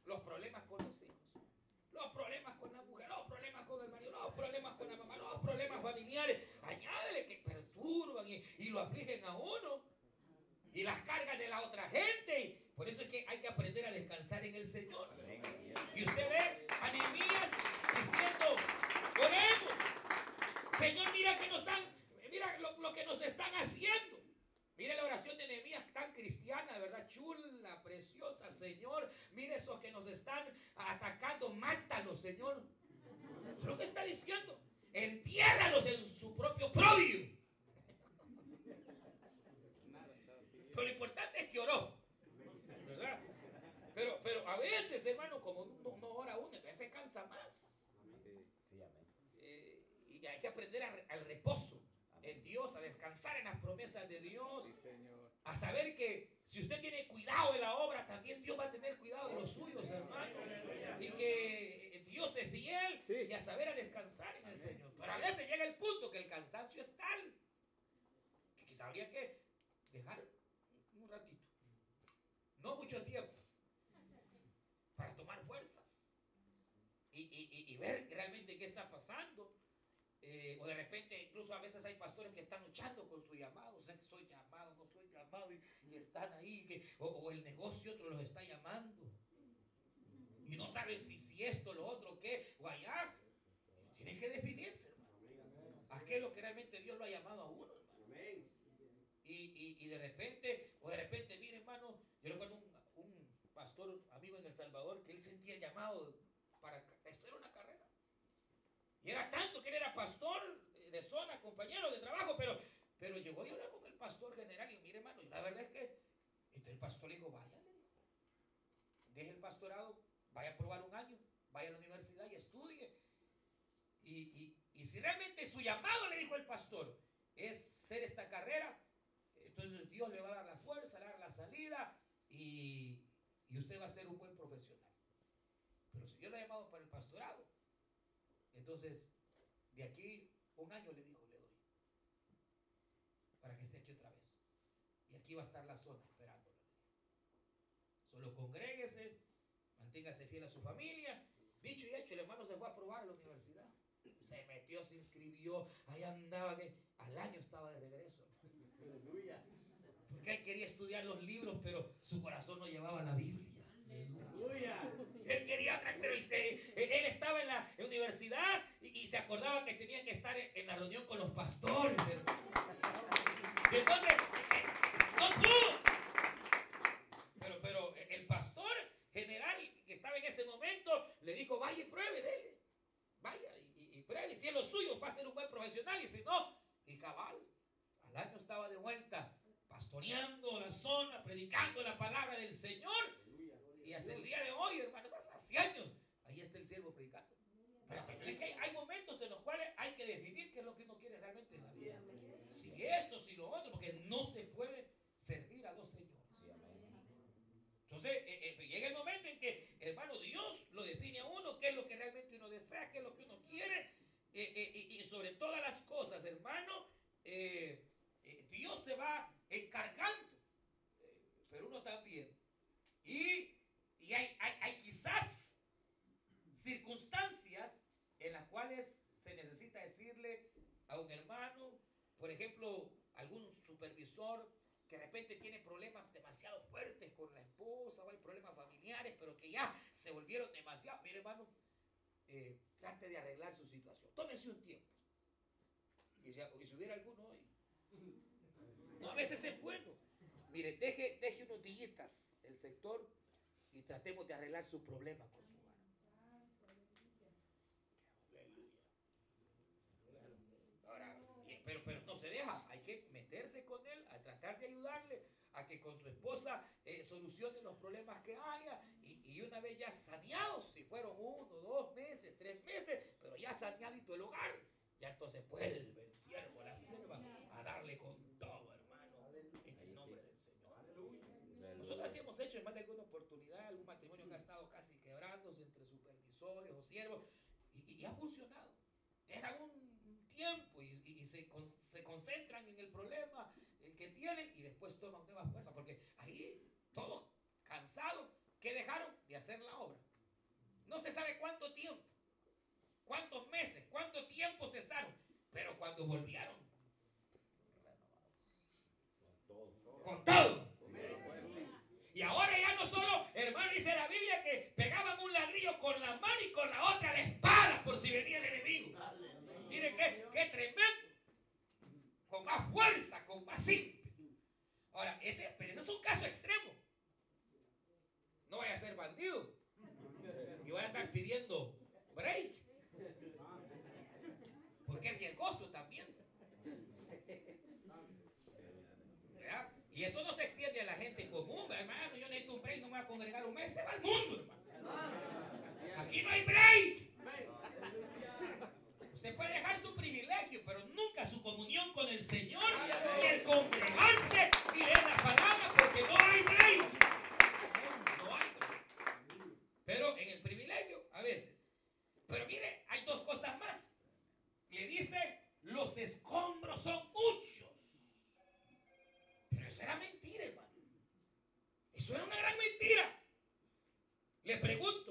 Los problemas con los hijos. Los problemas con la mujer, los problemas con el marido, los problemas con la mamá, los problemas familiares. Añádele que perturban y, lo afligen a uno. Y las cargas de la otra gente. Por eso es que hay que aprender a descansar en el Señor. Y usted ve a Nehemías diciendo, oremos. Señor, mira que nos han, mira lo, que nos están haciendo. Mire la oración de Nehemías tan cristiana, ¿verdad? Chula, preciosa, Señor. Mire esos que nos están atacando, mátalos, Señor. Es lo que está diciendo. Entiérralos en su propio propio. Pero lo importante es que oró. ¿Verdad? Pero, pero a veces, hermano, como no, no ora uno, entonces se cansa más. Sí, amén. Eh, y hay que aprender a- al reposo en Dios, a descansar en las promesas de Dios, Sí, Señor. a saber que si usted tiene cuidado de la obra, también Dios va a tener cuidado de los suyos, hermano. Y que Dios es fiel Sí. y a saber a descansar en el Señor. Pero a veces llega el punto que el cansancio es tal que quizá habría que dejar un ratito, no mucho tiempo, para tomar fuerzas y, y- y- y ver realmente qué está pasando. Eh, o de repente, incluso a veces hay pastores que están luchando con su llamado. O sea, soy llamado, no soy llamado. Y, y están ahí. Que, o, o el negocio otro los está llamando. Y no saben si, si esto, lo otro, qué, o allá. Tienen que definirse, hermano. ¿A lo que realmente Dios lo ha llamado a uno, hermano? Y, y- y de repente, o de repente, mire, hermano, yo recuerdo un, un pastor amigo en El Salvador que él sentía llamado para. Esto era una carrera. Y era tanto que él era pastor de zona, compañero de trabajo, pero, pero llegó y habló con el pastor general y mire hermano, la verdad es que, entonces el pastor le dijo, vaya, le dijo, deje el pastorado, vaya a probar un año, vaya a la universidad y estudie. Y, y- y si realmente su llamado, le dijo el pastor, es ser esta carrera, entonces Dios le va a dar la fuerza, le va a dar la salida y, y usted va a ser un buen profesional. Pero si Dios lo ha llamado para el pastorado, entonces de aquí un año le dijo, le doy, para que esté aquí otra vez. Y aquí va a estar la zona esperándolo. Solo congréguese, manténgase fiel a su familia. Dicho y hecho, el hermano se fue a probar a la universidad. Se metió, se inscribió, ahí andaba, que al año estaba de regreso. Aleluya. Porque él quería estudiar los libros, pero su corazón no llevaba la Biblia. Aleluya. Él quería pero él, estaba en la universidad y, y se acordaba que tenía que estar en, en la reunión con los pastores, hermano. Y entonces, eh, no pudo. Pero, pero el pastor general que estaba en ese momento le dijo, vaya y pruebe, dele. Vaya y, y- pruebe. Si es lo suyo, va a ser un buen profesional. Y si no, y cabal. Al año estaba de vuelta, pastoreando la zona, predicando la palabra del Señor. Y hasta el día de hoy, hermanos, hace años, ahí está el siervo predicando. Pero es que hay momentos en los cuales hay que definir qué es lo que uno quiere realmente en la vida. Si esto, si lo otro, porque no se puede servir a dos señores. Entonces, eh, eh, llega el momento en que, hermano, Dios lo define a uno, qué es lo que realmente uno desea, qué es lo que uno quiere. eh, eh, y, sobre todas las cosas, hermano, Dios se va encargando, pero uno también. Y, y hay, hay quizás circunstancias en las cuales se necesita decirle a un hermano, por ejemplo, algún supervisor que de repente tiene problemas demasiado fuertes con la esposa o hay problemas familiares, pero que ya se volvieron demasiado. Mire, hermano, eh, trate de arreglar su situación. Tómese un tiempo. Y si, hubiera alguno hoy. No, a veces es bueno. Mire, deje, deje unos días el sector y tratemos de arreglar su problema con su hogar. Aleluya. Ahora, y- pero, pero no se deja, hay que meterse con él, a tratar de ayudarle a que con su esposa eh, solucione los problemas que haya y, y una vez ya saneados, si fueron uno, dos meses, tres meses, pero ya saneadito el hogar, ya entonces vuelve el siervo, la sierva, a darle con todo, hermano, en el nombre del Señor. Nosotros así hemos hecho en más de alguna oportunidad, algún matrimonio que ha estado casi quebrándose entre supervisores o siervos, y, y ha funcionado. Dejan un tiempo y, y- y se, se concentran en el problema eh, que tienen y después toman nuevas fuerzas, porque ahí todos cansados, ¿qué dejaron? De hacer la obra. No se sabe cuánto tiempo, cuántos meses, cuánto tiempo cesaron, pero cuando volvieron, con todo. Y ahora ya no solo, hermano, dice la Biblia que pegaban un ladrillo con la mano y con la otra la espada por si venía el enemigo. Mire qué, qué tremendo. Con más fuerza, con más ímpetu. Ahora, ese, pero ese es un caso extremo. No vaya a ser bandido. Y vaya a estar pidiendo break. Porque es riesgoso también. ¿Verdad? Y eso no se extiende a la gente común, hermano. Yo necesito un break, no me voy a congregar un mes, se va al mundo, hermano. Aquí no hay break. Usted puede dejar su privilegio, pero nunca su comunión con el Señor, ni el congregarse, ni leer la palabra, porque no hay break. No hay break. Pero en el privilegio, a veces. Pero mire, hay dos cosas más. Le dice, los escombros son muchos. Pero eso era mentira, hermano. Eso era una gran mentira. Le pregunto,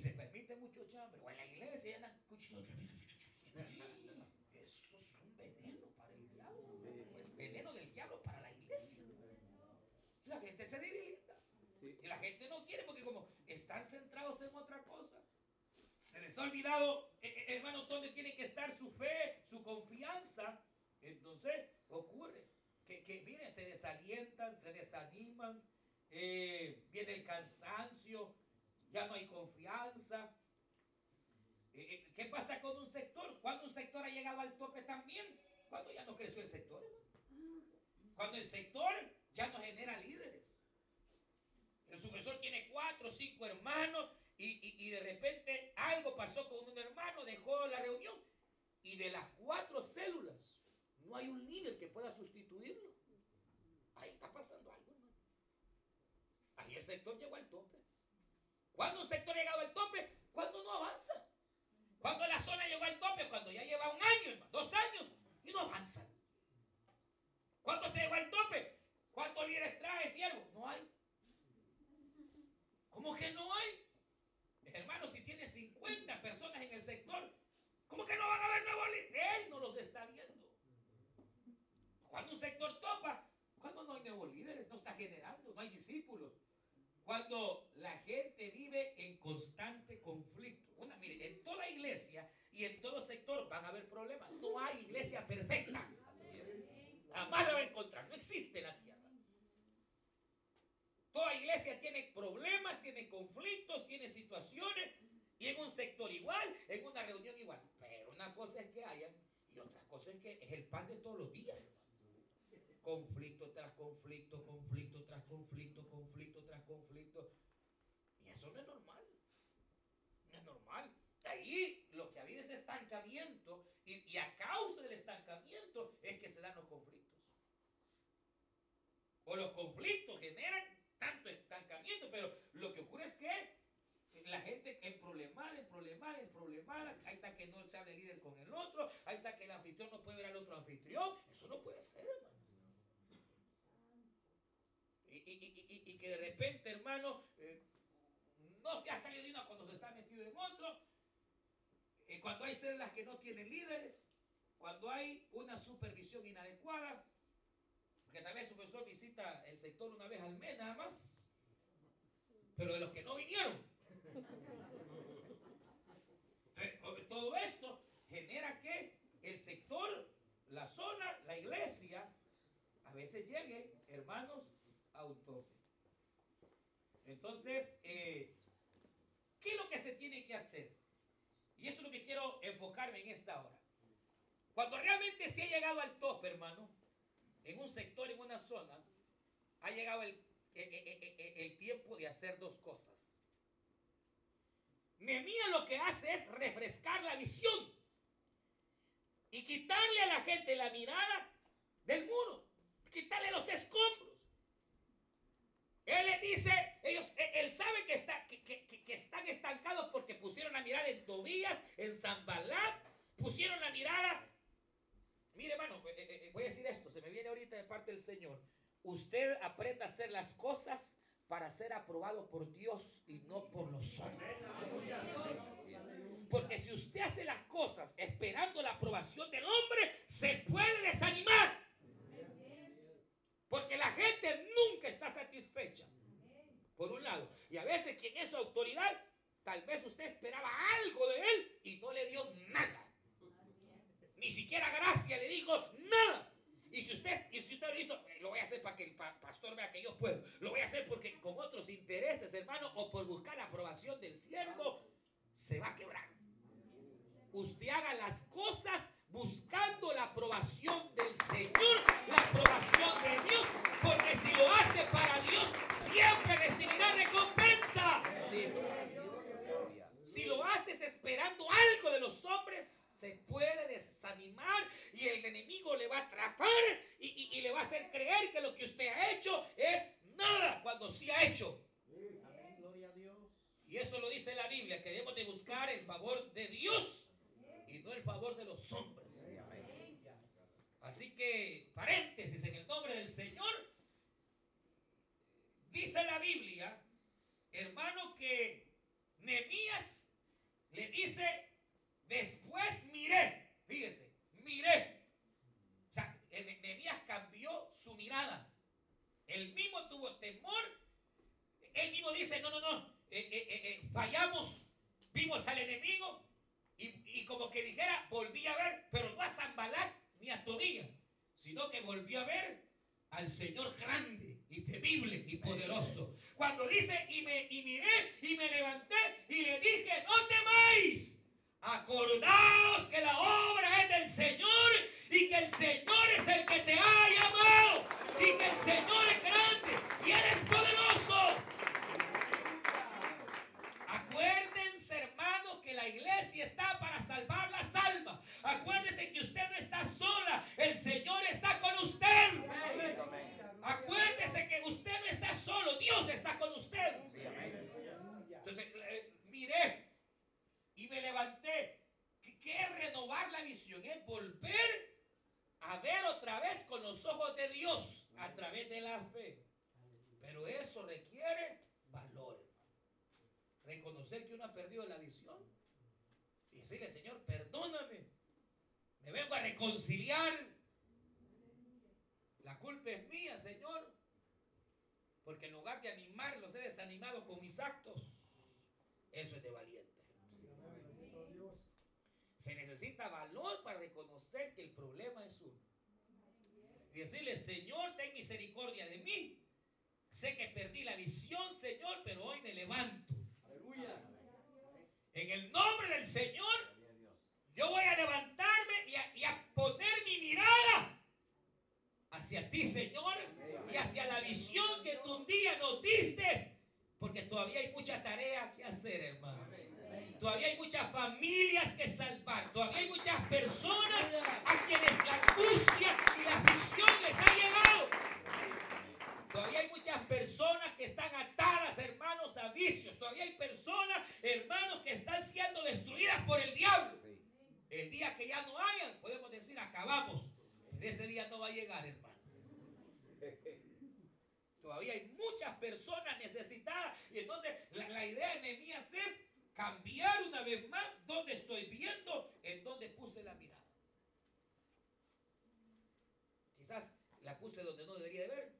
se permite mucho chambre, o en la iglesia cuchillos. Eso es un veneno para el diablo. El veneno del diablo para la iglesia. La gente se debilita. Y la gente no quiere porque como están centrados en otra cosa. Se les ha olvidado, eh, eh, hermano, dónde tiene que estar su fe, su confianza. Entonces ocurre que, que miren, se desalientan, se desaniman, eh, viene el cansancio, ya no hay confianza. Eh, eh, ¿Qué pasa con un sector? Cuando un sector ha llegado al tope también, cuando ya no creció el sector? Cuando el sector ya no genera líderes. El sucesor tiene cuatro o cinco hermanos y, y- y de repente algo pasó con un hermano, dejó la reunión y de las cuatro células no hay un líder que pueda sustituirlo. Ahí está pasando algo, hermano. Ahí el sector llegó al tope. ¿Cuándo un sector ha llegado al tope? Cuando no avanza. Cuando la zona llegó al tope, cuando ya lleva un año, dos años, y no avanzan. ¿Cuándo se llegó al tope? ¿Cuántos líderes trae siervo? No hay. ¿Cómo que no hay? Hermano, si tiene 50 personas en el sector, ¿cómo que no van a haber nuevos líderes? Él no los está viendo. Cuando un sector topa, cuando no hay nuevos líderes, no está generando, no hay discípulos. Cuando la gente vive en constante conflicto. Mire, en toda iglesia y en todo sector van a haber problemas. No hay iglesia perfecta. Jamás la va a encontrar. No existe en la tierra. Toda iglesia tiene problemas, tiene conflictos, tiene situaciones. Y en un sector igual, en una reunión igual. Pero una cosa es que hayan y otra cosa es que es el pan de todos los días. Conflicto tras conflicto, conflicto tras conflicto, conflicto tras conflicto. Y eso no es normal. No es normal. Ahí lo que ha habido es estancamiento y, y a causa del estancamiento es que se dan los conflictos. O los conflictos generan tanto estancamiento, pero lo que ocurre es que la gente en problemada, en problemada, en problemada, ahí está que no se hable líder con el otro, ahí está que el anfitrión no puede ver al otro anfitrión, eso no puede ser, hermano. Y, que de repente, hermano, eh, no se ha salido de una cuando se está metido en otro, eh, cuando hay células que no tienen líderes, cuando hay una supervisión inadecuada, porque tal vez su profesor visita el sector una vez al mes nada más, pero de los que no vinieron. Todo esto genera que el sector, la zona, la iglesia, a veces llegue, hermanos, a un tope. Entonces, eh, ¿qué es lo que se tiene que hacer? Y eso es lo que quiero enfocarme en esta hora. Cuando realmente se ha llegado al tope, hermano, en un sector, en una zona, ha llegado el, eh, eh, eh, el tiempo de hacer dos cosas. Nehemías lo que hace es refrescar la visión y quitarle a la gente la mirada del muro, quitarle los escombros. Él les dice, ellos, él, él sabe que, está, que, están estancados porque pusieron la mirada en Tobías, en Zambalat, pusieron la mirada. Mire, hermano, eh, eh, eh, voy a decir esto, se me viene ahorita de parte del Señor. Usted aprenda a hacer las cosas para ser aprobado por Dios y no por los hombres. Porque si usted hace las cosas esperando la aprobación del hombre, se puede desanimar. Porque la gente nunca está satisfecha. Y a veces quien es su autoridad, tal vez usted esperaba algo de él y no le dio nada. Ni siquiera gracia le dijo nada. Y si usted, y si usted lo hizo, eh, lo voy a hacer para que el pa- pastor vea que yo puedo. Lo voy a hacer porque con otros intereses, hermano, o por buscar la aprobación del siervo, se va a quebrar. Usted haga las cosas buscando la aprobación del Señor, la aprobación de Dios, porque si lo hace para Dios, siempre recibirá recompensa. Si lo haces esperando algo de los hombres, se puede desanimar y el enemigo le va a atrapar y, y- y le va a hacer creer que lo que usted ha hecho es nada cuando sí ha hecho. Gloria a Dios. Y eso lo dice la Biblia, que debemos de buscar el favor de Dios y no el favor de los hombres. Así que, paréntesis, en el nombre del Señor, dice la Biblia, hermano, que Nehemías le dice, después miré, fíjese, miré. O sea, Ne- Nehemías cambió su mirada. Él mismo tuvo temor. Él mismo dice, no, no, no, eh, eh, eh, fallamos, vimos al enemigo y, y como que dijera, volví a ver, pero no a Zambalat ni a Tobías, sino que volví a ver al Señor grande y temible y poderoso. Cuando dice, y, me, y miré y me levanté y le dije, no temáis. Acordaos que la obra es del Señor y que el Señor es el que te ha llamado y que el Señor es grande y Él es poderoso. Acuérdense, hermanos, que la iglesia está para salvar las almas. Acuérdense que usted no está sola, el Señor está con usted. Acuérdese que usted no está solo, Dios está con usted. Entonces, eh, miré y me levanté. ¿Qué es renovar la visión? Es volver a ver otra vez con los ojos de Dios a través de la fe. Pero eso requiere valor. Reconocer que uno ha perdido la visión decirle, Señor, perdóname. Me vengo a reconciliar. La culpa es mía, Señor. Porque en lugar de animarlos, he desanimado con mis actos. Eso es de valiente. Se necesita valor para reconocer que el problema es uno. Y decirle, Señor, ten misericordia de mí. Sé que perdí la visión, Señor, pero hoy me levanto. En el nombre del Señor, yo voy a levantarme y a, poner mi mirada hacia ti, Señor, y hacia la visión que tú un día nos diste. Porque todavía hay mucha tarea que hacer, hermano. Todavía hay muchas familias que salvar. Todavía hay muchas personas a quienes la angustia y la aflicción les ha llegado. Muchas personas que están atadas, hermanos, a vicios. Todavía hay personas, hermanos, que están siendo destruidas por el diablo. El día que ya no hayan, podemos decir, acabamos. Pero ese día no va a llegar, hermano. Todavía hay muchas personas necesitadas. Y entonces la, la idea de Nehemías es cambiar una vez más donde estoy viendo, en donde puse la mirada. Quizás la puse donde no debería de ver.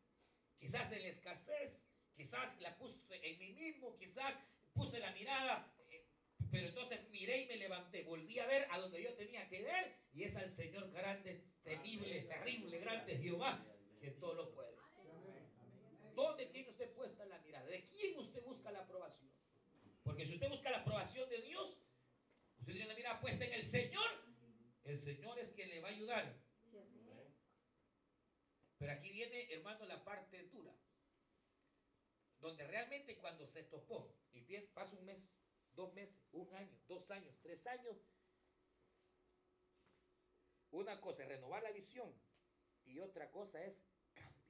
Quizás en la escasez. Quizás la puse en mí mismo. Quizás puse la mirada. eh, Pero entonces miré y me levanté. Volví a ver a donde yo tenía que ver. Y es al Señor grande, temible, terrible, grande Jehová, que todo lo puede. ¿Dónde tiene usted puesta la mirada? ¿De quién usted busca la aprobación? Porque si usted busca la aprobación de Dios, usted tiene la mirada puesta en el Señor. El Señor es quien le va a ayudar. Pero aquí viene, hermano, la parte dura. Donde realmente cuando se topó, y bien, pasa un mes, dos meses, un año, dos años, tres años, una cosa es renovar la visión y otra cosa es cambio.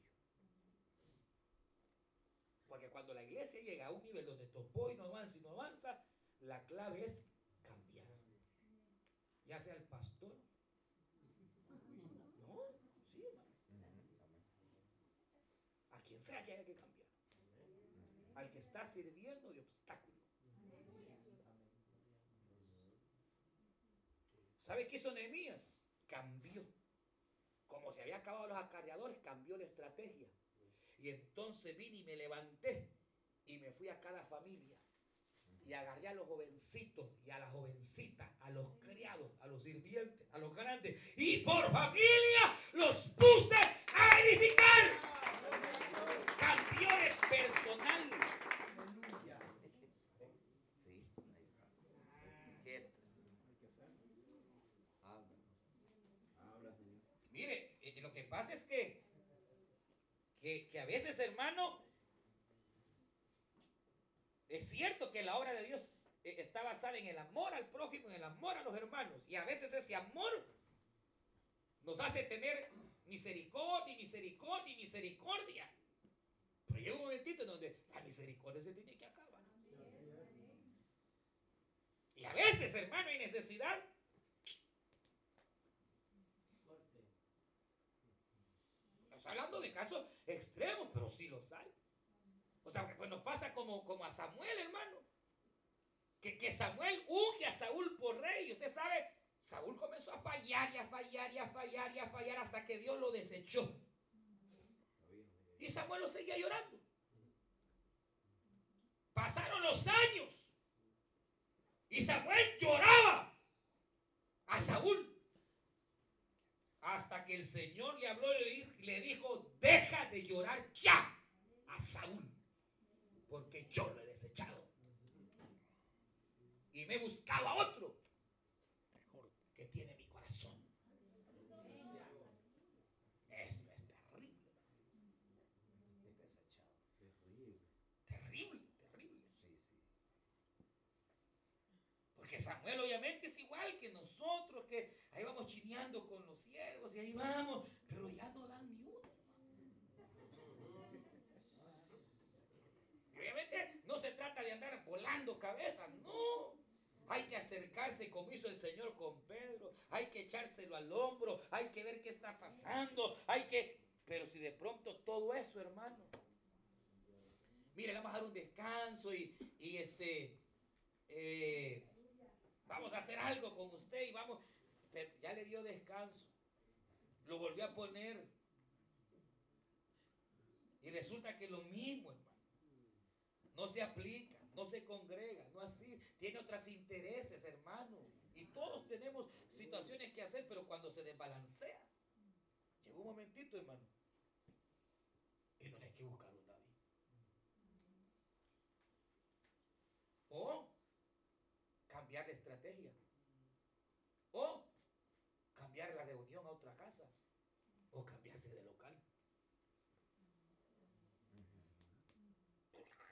Porque cuando la iglesia llega a un nivel donde topó y no avanza y no avanza, la clave es cambiar. Ya sea el pastor. No, sí, hermano. Sea que haya que cambiar. Al que está sirviendo de obstáculo. ¿Sabe qué hizo Nehemías? Cambió. Como se había acabado los acarreadores, cambió la estrategia. Y entonces vine y me levanté y me fui a cada familia y agarré a los jovencitos y a las jovencitas, a los criados, a los sirvientes, a los grandes y por familia los puse a edificar. Personal. Sí, ahí está. Habla. Habla. Mire, eh, lo que pasa es que, que, que a veces, hermano, es cierto que la obra de Dios eh, está basada en el amor al prójimo, en el amor a los hermanos. Y a veces ese amor nos hace tener misericordia, misericordia, misericordia. Llega un momentito en donde la misericordia se tiene que acabar. Y a veces, hermano, hay necesidad No estoy hablando de casos extremos, pero sí los hay. O sea, pues nos pasa como, como a Samuel, hermano. Que, que Samuel unge a Saúl por rey. Y usted sabe, Saúl comenzó a fallar y a fallar y a fallar y a fallar hasta que Dios lo desechó. Y Samuel lo seguía llorando. Pasaron los años. Y Samuel lloraba a Saúl. Hasta que el Señor le habló y le di- le dijo, deja de llorar ya a Saúl, porque yo lo he desechado. Y me he buscado a otro Mejor. que tiene mi corazón. Esto es terrible, Desechado. Terrible. terrible, terrible. Sí, sí. Samuel obviamente es igual que nosotros, que ahí vamos chineando con los siervos y ahí vamos, pero ya no dan ni uno, hermano. Obviamente no se trata de andar volando cabezas, no. Hay que acercarse como hizo el Señor con Pedro, hay que echárselo al hombro, hay que ver qué está pasando, hay que... Pero si de pronto todo eso, hermano, mire, le vamos a dar un descanso y, y este, eh, vamos a hacer algo con usted y vamos, pero ya le dio descanso, lo volvió a poner. Y resulta que lo mismo, hermano, no se aplica, no se congrega, no así, tiene otros intereses, hermano, y todos tenemos situaciones que hacer, pero cuando se desbalancea, llegó un momentito, hermano, y no hay que buscar un David. O cambiar la estrategia. O cambiar la reunión a otra casa. O cambiarse de local.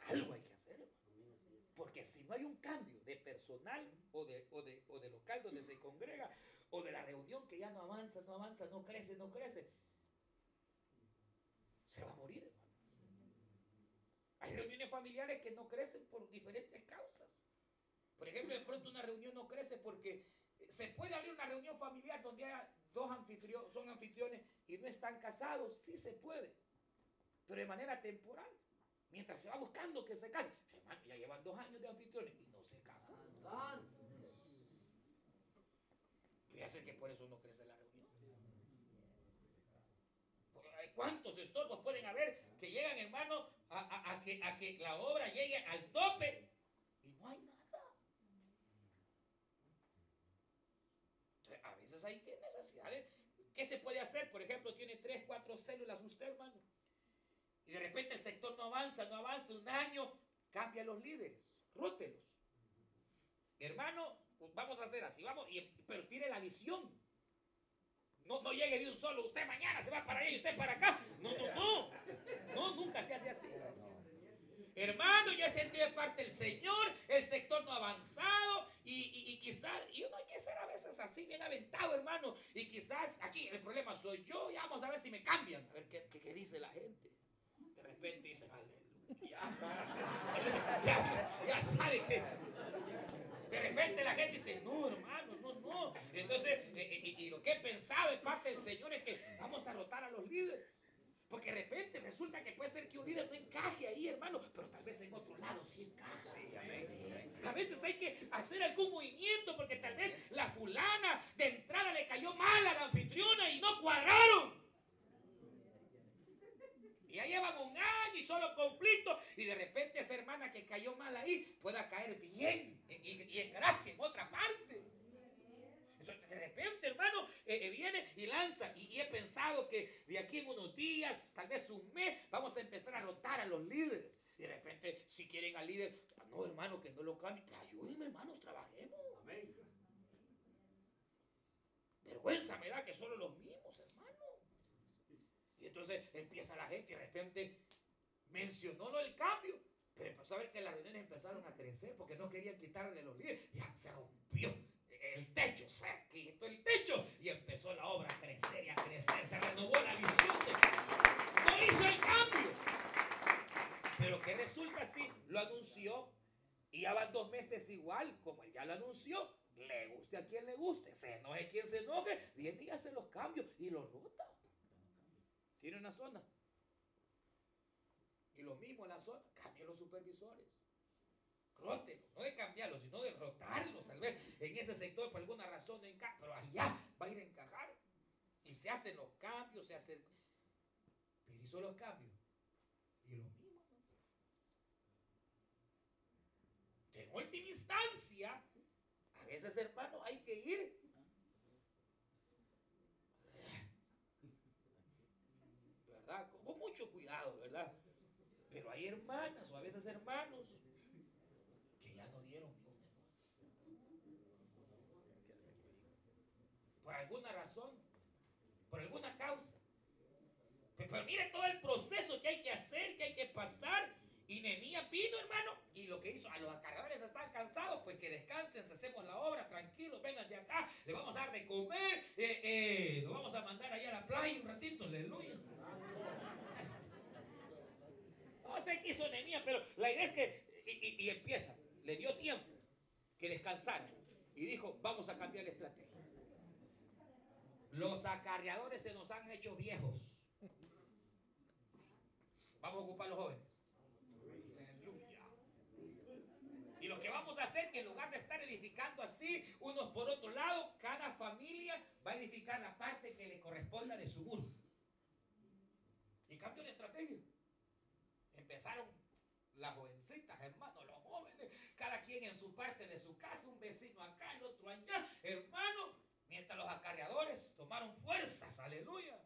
Algo hay que hacer. Porque si no hay un cambio de personal o de, o, de, o de local donde se congrega, o de la reunión que ya no avanza, no avanza, no crece, no crece, se va a morir. Hay reuniones familiares que no crecen por diferentes causas. Por ejemplo, de pronto una reunión no crece porque se puede abrir una reunión familiar donde haya dos anfitriones, son anfitriones y no están casados, sí se puede, pero de manera temporal. Mientras se va buscando que se. Hermano, ya llevan dos años de anfitriones y no se casan. Ser que por eso no crece la reunión. ¿Cuántos estorbos pueden haber que llegan, hermano, a- a que, a que la obra llegue al tope y no hay nada? Entonces, a veces hay que necesidades. ¿Qué se puede hacer? Por ejemplo, tiene tres, cuatro células usted, hermano. Y de repente el sector no avanza, no avanza un año, cambia los líderes, rótelos. Hermano, pues vamos a hacer así, vamos, pero tiene la visión. No, no llegue de un solo, usted mañana se va para allá y usted para acá. No, no, no. No, nunca se hace así. Hermano, yo he sentido de parte del Señor, el sector no ha avanzado y, y- y quizás, y uno hay que ser a veces así, bien aventado, hermano. Y quizás aquí el problema soy yo, ya vamos a ver si me cambian, a ver qué, qué- dice la gente. De repente dicen, aleluya. Ya, ya sabe que de repente la gente dice, no, hermano, no, no. Entonces, eh, eh, y, y lo que he pensado en parte del Señor es que vamos a rotar a los líderes. Porque de repente resulta que puede ser que un líder no encaje ahí, hermano, pero tal vez en otro lado sí encaja. A veces hay que hacer algún movimiento porque tal vez la fulana de entrada le cayó mal a la anfitriona y no cuadraron. Y ya llevan un año y solo conflicto. Y de repente esa hermana que cayó mal ahí pueda caer bien y, y- y en gracia en otra parte. De repente, hermano, eh, eh, viene y lanza. Y, y he pensado que de aquí en unos días, tal vez un mes, vamos a empezar a rotar a los líderes. Y de repente, si quieren al líder, "Ah, no, hermano, que no lo cambie. Ayúdenme, hermano, trabajemos. Amén. Vergüenza me da que solo los mismos, hermano. Y entonces empieza la gente y de repente mencionó lo del cambio. Pero empezó a ver que las reuniones empezaron a crecer porque no querían quitarle los líderes. Ya se rompió el techo, se quitó el techo y empezó la obra a crecer y a crecer. Se renovó la visión, se no hizo el cambio. Pero que resulta así, lo anunció y ya van dos meses igual, como él ya lo anunció. Le guste a quien le guste, se enoje quien se enoje, viene y hace los cambios y los rota. Tiene una zona. Y lo mismo en la zona, cambia los supervisores. Rótenlos, no de cambiarlos, sino de rotarlos. Tal vez en ese sector por alguna razón no encaja, pero allá va a ir a encajar. Y se hacen los cambios, se hacen. Pero hizo los cambios. Y lo mismo. ¿no? En última instancia, a veces, hermano, hay que ir. ¿Verdad? Con mucho cuidado, ¿verdad? Pero hay hermanas o a veces hermanos que ya no dieron ni un Por alguna razón, por alguna causa. Pero, mire todo el proceso que hay que hacer, que hay que pasar. Y Nehemías vino, hermano, y lo que hizo, a los acarreadores están cansados, pues que descansen, se hacemos la obra, tranquilos, vénganse acá, le vamos a dar de comer, eh, eh, lo vamos a mandar allá a la playa un ratito, aleluya. No sé qué hizo Nehemías, pero la idea es que, y, y- y empieza, le dio tiempo que descansara, y dijo, vamos a cambiar la estrategia. Los acarreadores se nos han hecho viejos. Vamos a ocupar los jóvenes. Y lo que vamos a hacer, que en lugar de estar edificando así, unos por otro lado, cada familia va a edificar la parte que le corresponda de su muro. Y cambio de estrategia. Empezaron las jovencitas, hermano, los jóvenes, cada quien en su parte de su casa, un vecino acá, el otro allá, hermano, mientras los acarreadores tomaron fuerzas, aleluya.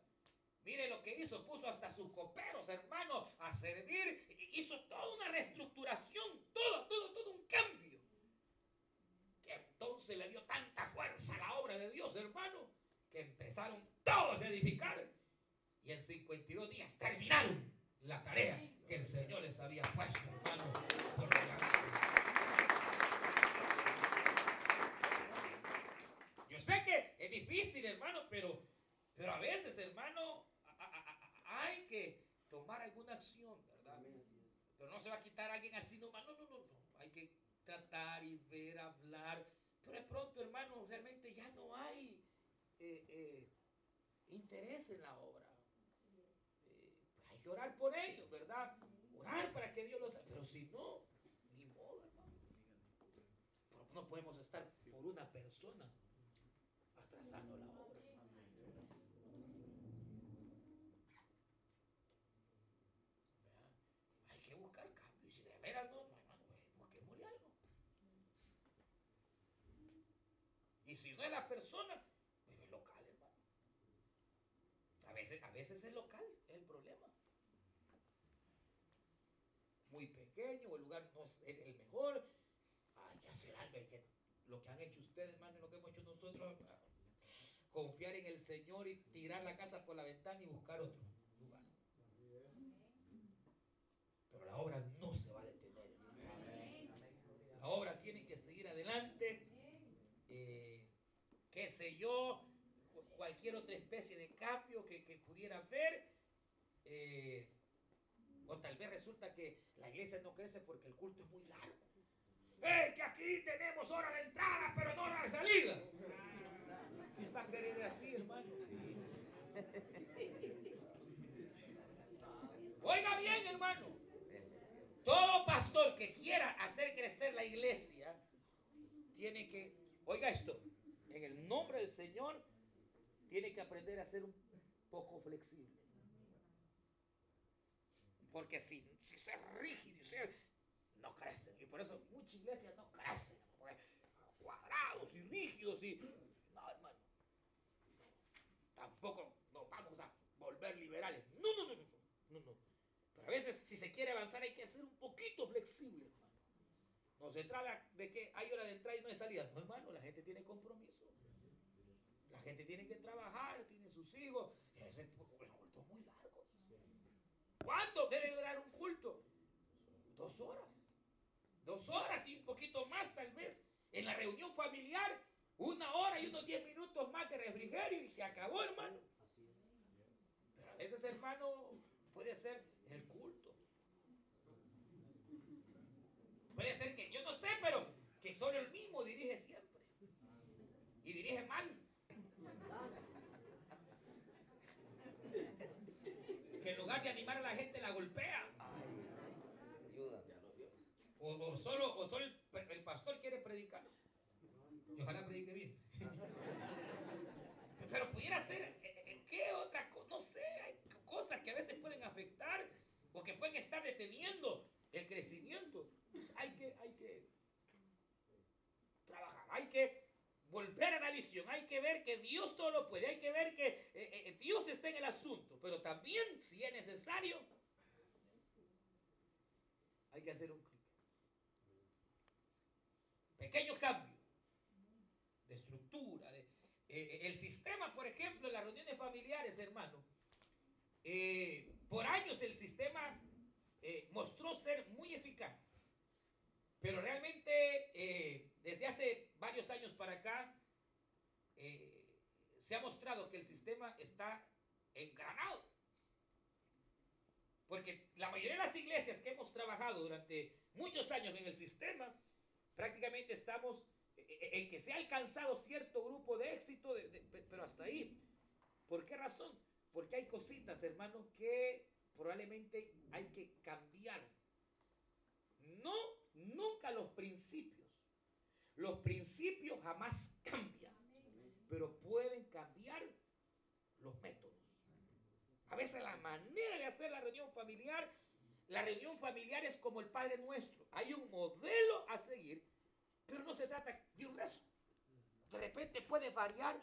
Mire lo que hizo, puso hasta sus coperos, hermano, a servir, hizo toda una reestructuración, todo, todo, todo un cambio. Que entonces le dio tanta fuerza a la obra de Dios, hermano, que empezaron todos a edificar. Y en 52 días terminaron la tarea que el Señor les había puesto, hermano, por delante. Yo sé que es difícil, hermano, pero, pero a veces, hermano, a- a- a- hay que tomar alguna acción, ¿verdad? Pero no se va a quitar a alguien así nomás. No, no, no, no. Hay que tratar y ver, hablar. Pero de pronto, hermano, realmente ya no hay eh, eh, interés en la obra. Eh, pues hay que orar por ellos, ¿verdad? Orar para que Dios los... Pero si no, ni modo, hermano. Pero no podemos estar por una persona la obra. Hay que buscar cambio. Y si de veras no, no, hermano, pues, busquémosle algo. Y si no es la persona, pues es local, hermano. A veces, a veces es local, es el problema. Muy pequeño, el lugar no es el mejor. Hay que hacer algo, hay que, lo que han hecho ustedes, hermano, y lo que hemos hecho nosotros, confiar en el Señor y tirar la casa por la ventana y buscar otro lugar. Pero la obra no se va a detener. La obra tiene que seguir adelante. Eh, qué sé yo, cu- cualquier otra especie de cambio que, que pudiera haber. eh, o tal vez resulta que la iglesia no crece porque el culto es muy largo. ¡Eh, que aquí tenemos hora de entrada, pero no hora de salida! ¿Quién va a querer así, hermano? Oiga bien, hermano. Todo pastor que quiera hacer crecer la iglesia tiene que, oiga esto, en el nombre del Señor, tiene que aprender a ser un poco flexible. Porque si, si se rígido no crecen. Y por eso muchas iglesias no crecen. Cuadrados y rígidos y... Tampoco nos vamos a volver liberales. No, no, no, no. no. Pero a veces si se quiere avanzar hay que ser un poquito flexible, hermano. No se trata de que hay hora de entrada y no hay salida. No, hermano, la gente tiene compromiso. La gente tiene que trabajar, tiene sus hijos. Ese, es muy largo. ¿Cuánto debe durar un culto? Dos horas. Dos horas y un poquito más tal vez. En la reunión familiar, una hora y unos diez minutos más de refrigerio y se acabó, hermano. Pero a veces, hermano, puede ser el culto. Puede ser que, yo no sé, pero que solo el mismo dirige siempre. Y dirige mal. Que en lugar de animar a la gente la golpea. Ayuda. O, o solo, o solo el, el pastor quiere predicar. Y ojalá predique bien. Pero pudiera ser, eh, eh, ¿qué otras cosas? No sé, hay cosas que a veces pueden afectar o que pueden estar deteniendo el crecimiento. Pues hay que, hay que trabajar, hay que volver a la visión, hay que ver que Dios todo lo puede, hay que ver que eh, eh, Dios está en el asunto, pero también, si es necesario, hay que hacer un clic. Estructura, de, eh, el sistema, por ejemplo, en las reuniones familiares, hermano, eh, por años el sistema eh, mostró ser muy eficaz. Pero realmente eh, desde hace varios años para acá eh, se ha mostrado que el sistema está engranado. Porque la mayoría de las iglesias que hemos trabajado durante muchos años en el sistema, prácticamente estamos eh, eh, en que se ha alcanzado cierto grupo de éxito, de- de- pe- pero hasta ahí. ¿Por qué razón? Porque hay cositas, hermanos, que probablemente hay que cambiar. No, nunca los principios. Los principios jamás cambian, pero pueden cambiar los métodos. A veces la manera de hacer la reunión familiar, la reunión familiar es como el Padre Nuestro. Hay un modelo a seguir, pero no se trata de un rezo. De repente puede variar.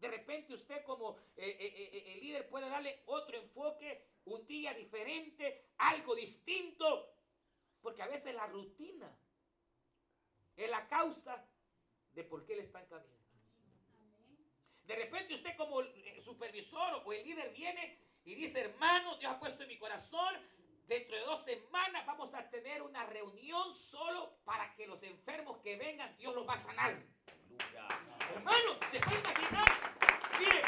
De repente usted como eh, eh, eh, el líder puede darle otro enfoque, un día diferente, algo distinto. Porque a veces la rutina es la causa de por qué le están cambiando. De repente usted como supervisor o el líder viene y dice, hermano, Dios ha puesto en mi corazón, dentro de dos semanas vamos a tener una reunión solo para que los enfermos que vengan, Dios los va a sanar. Hermano, ¿se puede imaginar? Mire,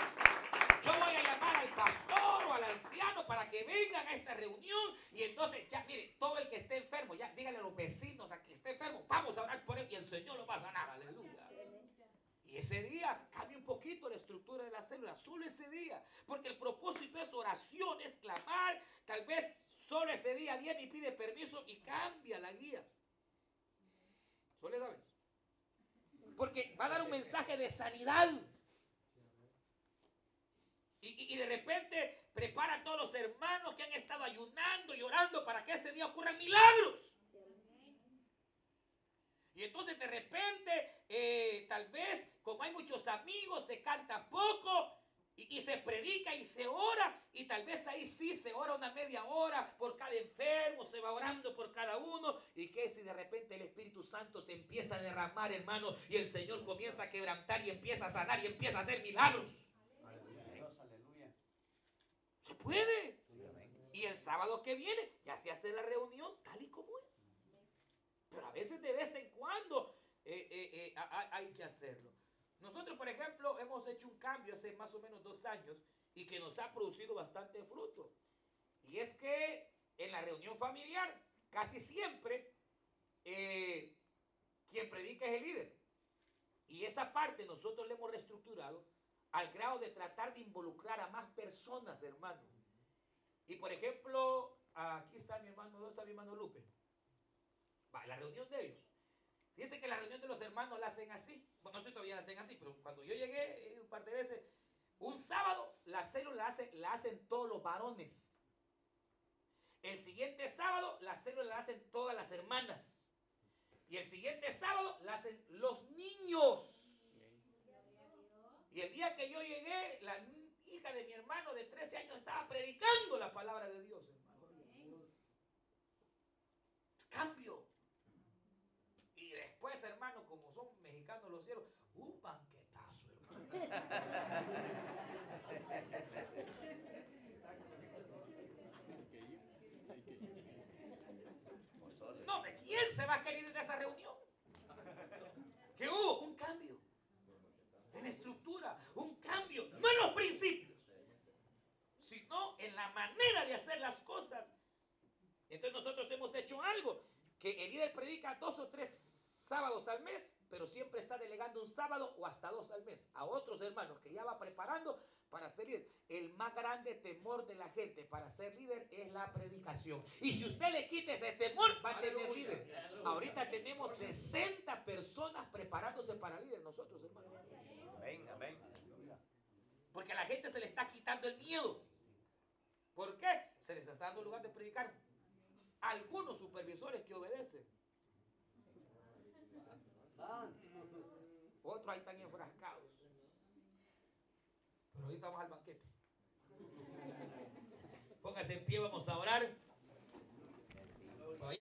yo voy a llamar al pastor o al anciano para que vengan a esta reunión y entonces ya, mire, todo el que esté enfermo, ya díganle a los vecinos a que esté enfermo, vamos a orar por él y el Señor lo va a sanar, aleluya. Y ese día cambia un poquito la estructura de la célula, solo ese día, porque el propósito es oración, es clamar, tal vez solo ese día viene y pide permiso y cambia la guía. ¿Solo sabes? Porque va a dar un mensaje de sanidad. Y, de repente prepara a todos los hermanos que han estado ayunando y orando para que ese día ocurran milagros. Y entonces de repente, eh, tal vez, como hay muchos amigos, se canta poco y, se predica y se ora. Y tal vez ahí sí se ora una media hora por cada enfermo, se va orando por cada uno. Y que si de repente el Espíritu Santo se empieza a derramar, hermano, y el Señor comienza a quebrantar y empieza a sanar y empieza a hacer milagros. Aleluya. Se puede. Y el sábado que viene ya se hace la reunión tal y como es. Pero a veces de vez en cuando eh, eh, eh, hay que hacerlo. Nosotros, por ejemplo, hemos hecho un cambio hace más o menos dos años y que nos ha producido bastante fruto. Y es que en la reunión familiar, casi siempre, eh, quien predica es el líder. Y esa parte nosotros le hemos reestructurado al grado de tratar de involucrar a más personas, hermano. Y por ejemplo, aquí está mi hermano, ¿dónde está mi hermano Lupe? Va, la reunión de ellos. Dice que la reunión de los hermanos la hacen así. Bueno, no sé si todavía la hacen así, pero cuando yo llegué eh, un par de veces, un sábado la célula la hacen, la hacen todos los varones. El siguiente sábado la célula la hacen todas las hermanas. Y el siguiente sábado la hacen los niños. Y el día que yo llegué, la hija de mi hermano de 13 años estaba predicando la palabra de Dios, hermano. Cambio. Después, hermano, como son mexicanos los cielos, un banquetazo, hermano. No, ¿de quién se va a querer ir de esa reunión? Que hubo un cambio en la estructura, un cambio, no en los principios, sino en la manera de hacer las cosas. Entonces nosotros hemos hecho algo, que el líder predica dos o tres sábados al mes, pero siempre está delegando un sábado o hasta dos al mes a otros hermanos que ya va preparando para ser líder. El más grande temor de la gente para ser líder es la predicación. Y si usted le quita ese temor, va a tener líder. Ahorita tenemos 60 personas preparándose para líder nosotros, hermanos. Amén, amén. Porque a la gente se le está quitando el miedo. ¿Por qué? Se les está dando lugar de predicar. Algunos supervisores que obedecen. Otros ahí están enfrascados. Pero ahorita vamos al banquete. Póngase en pie, vamos a orar.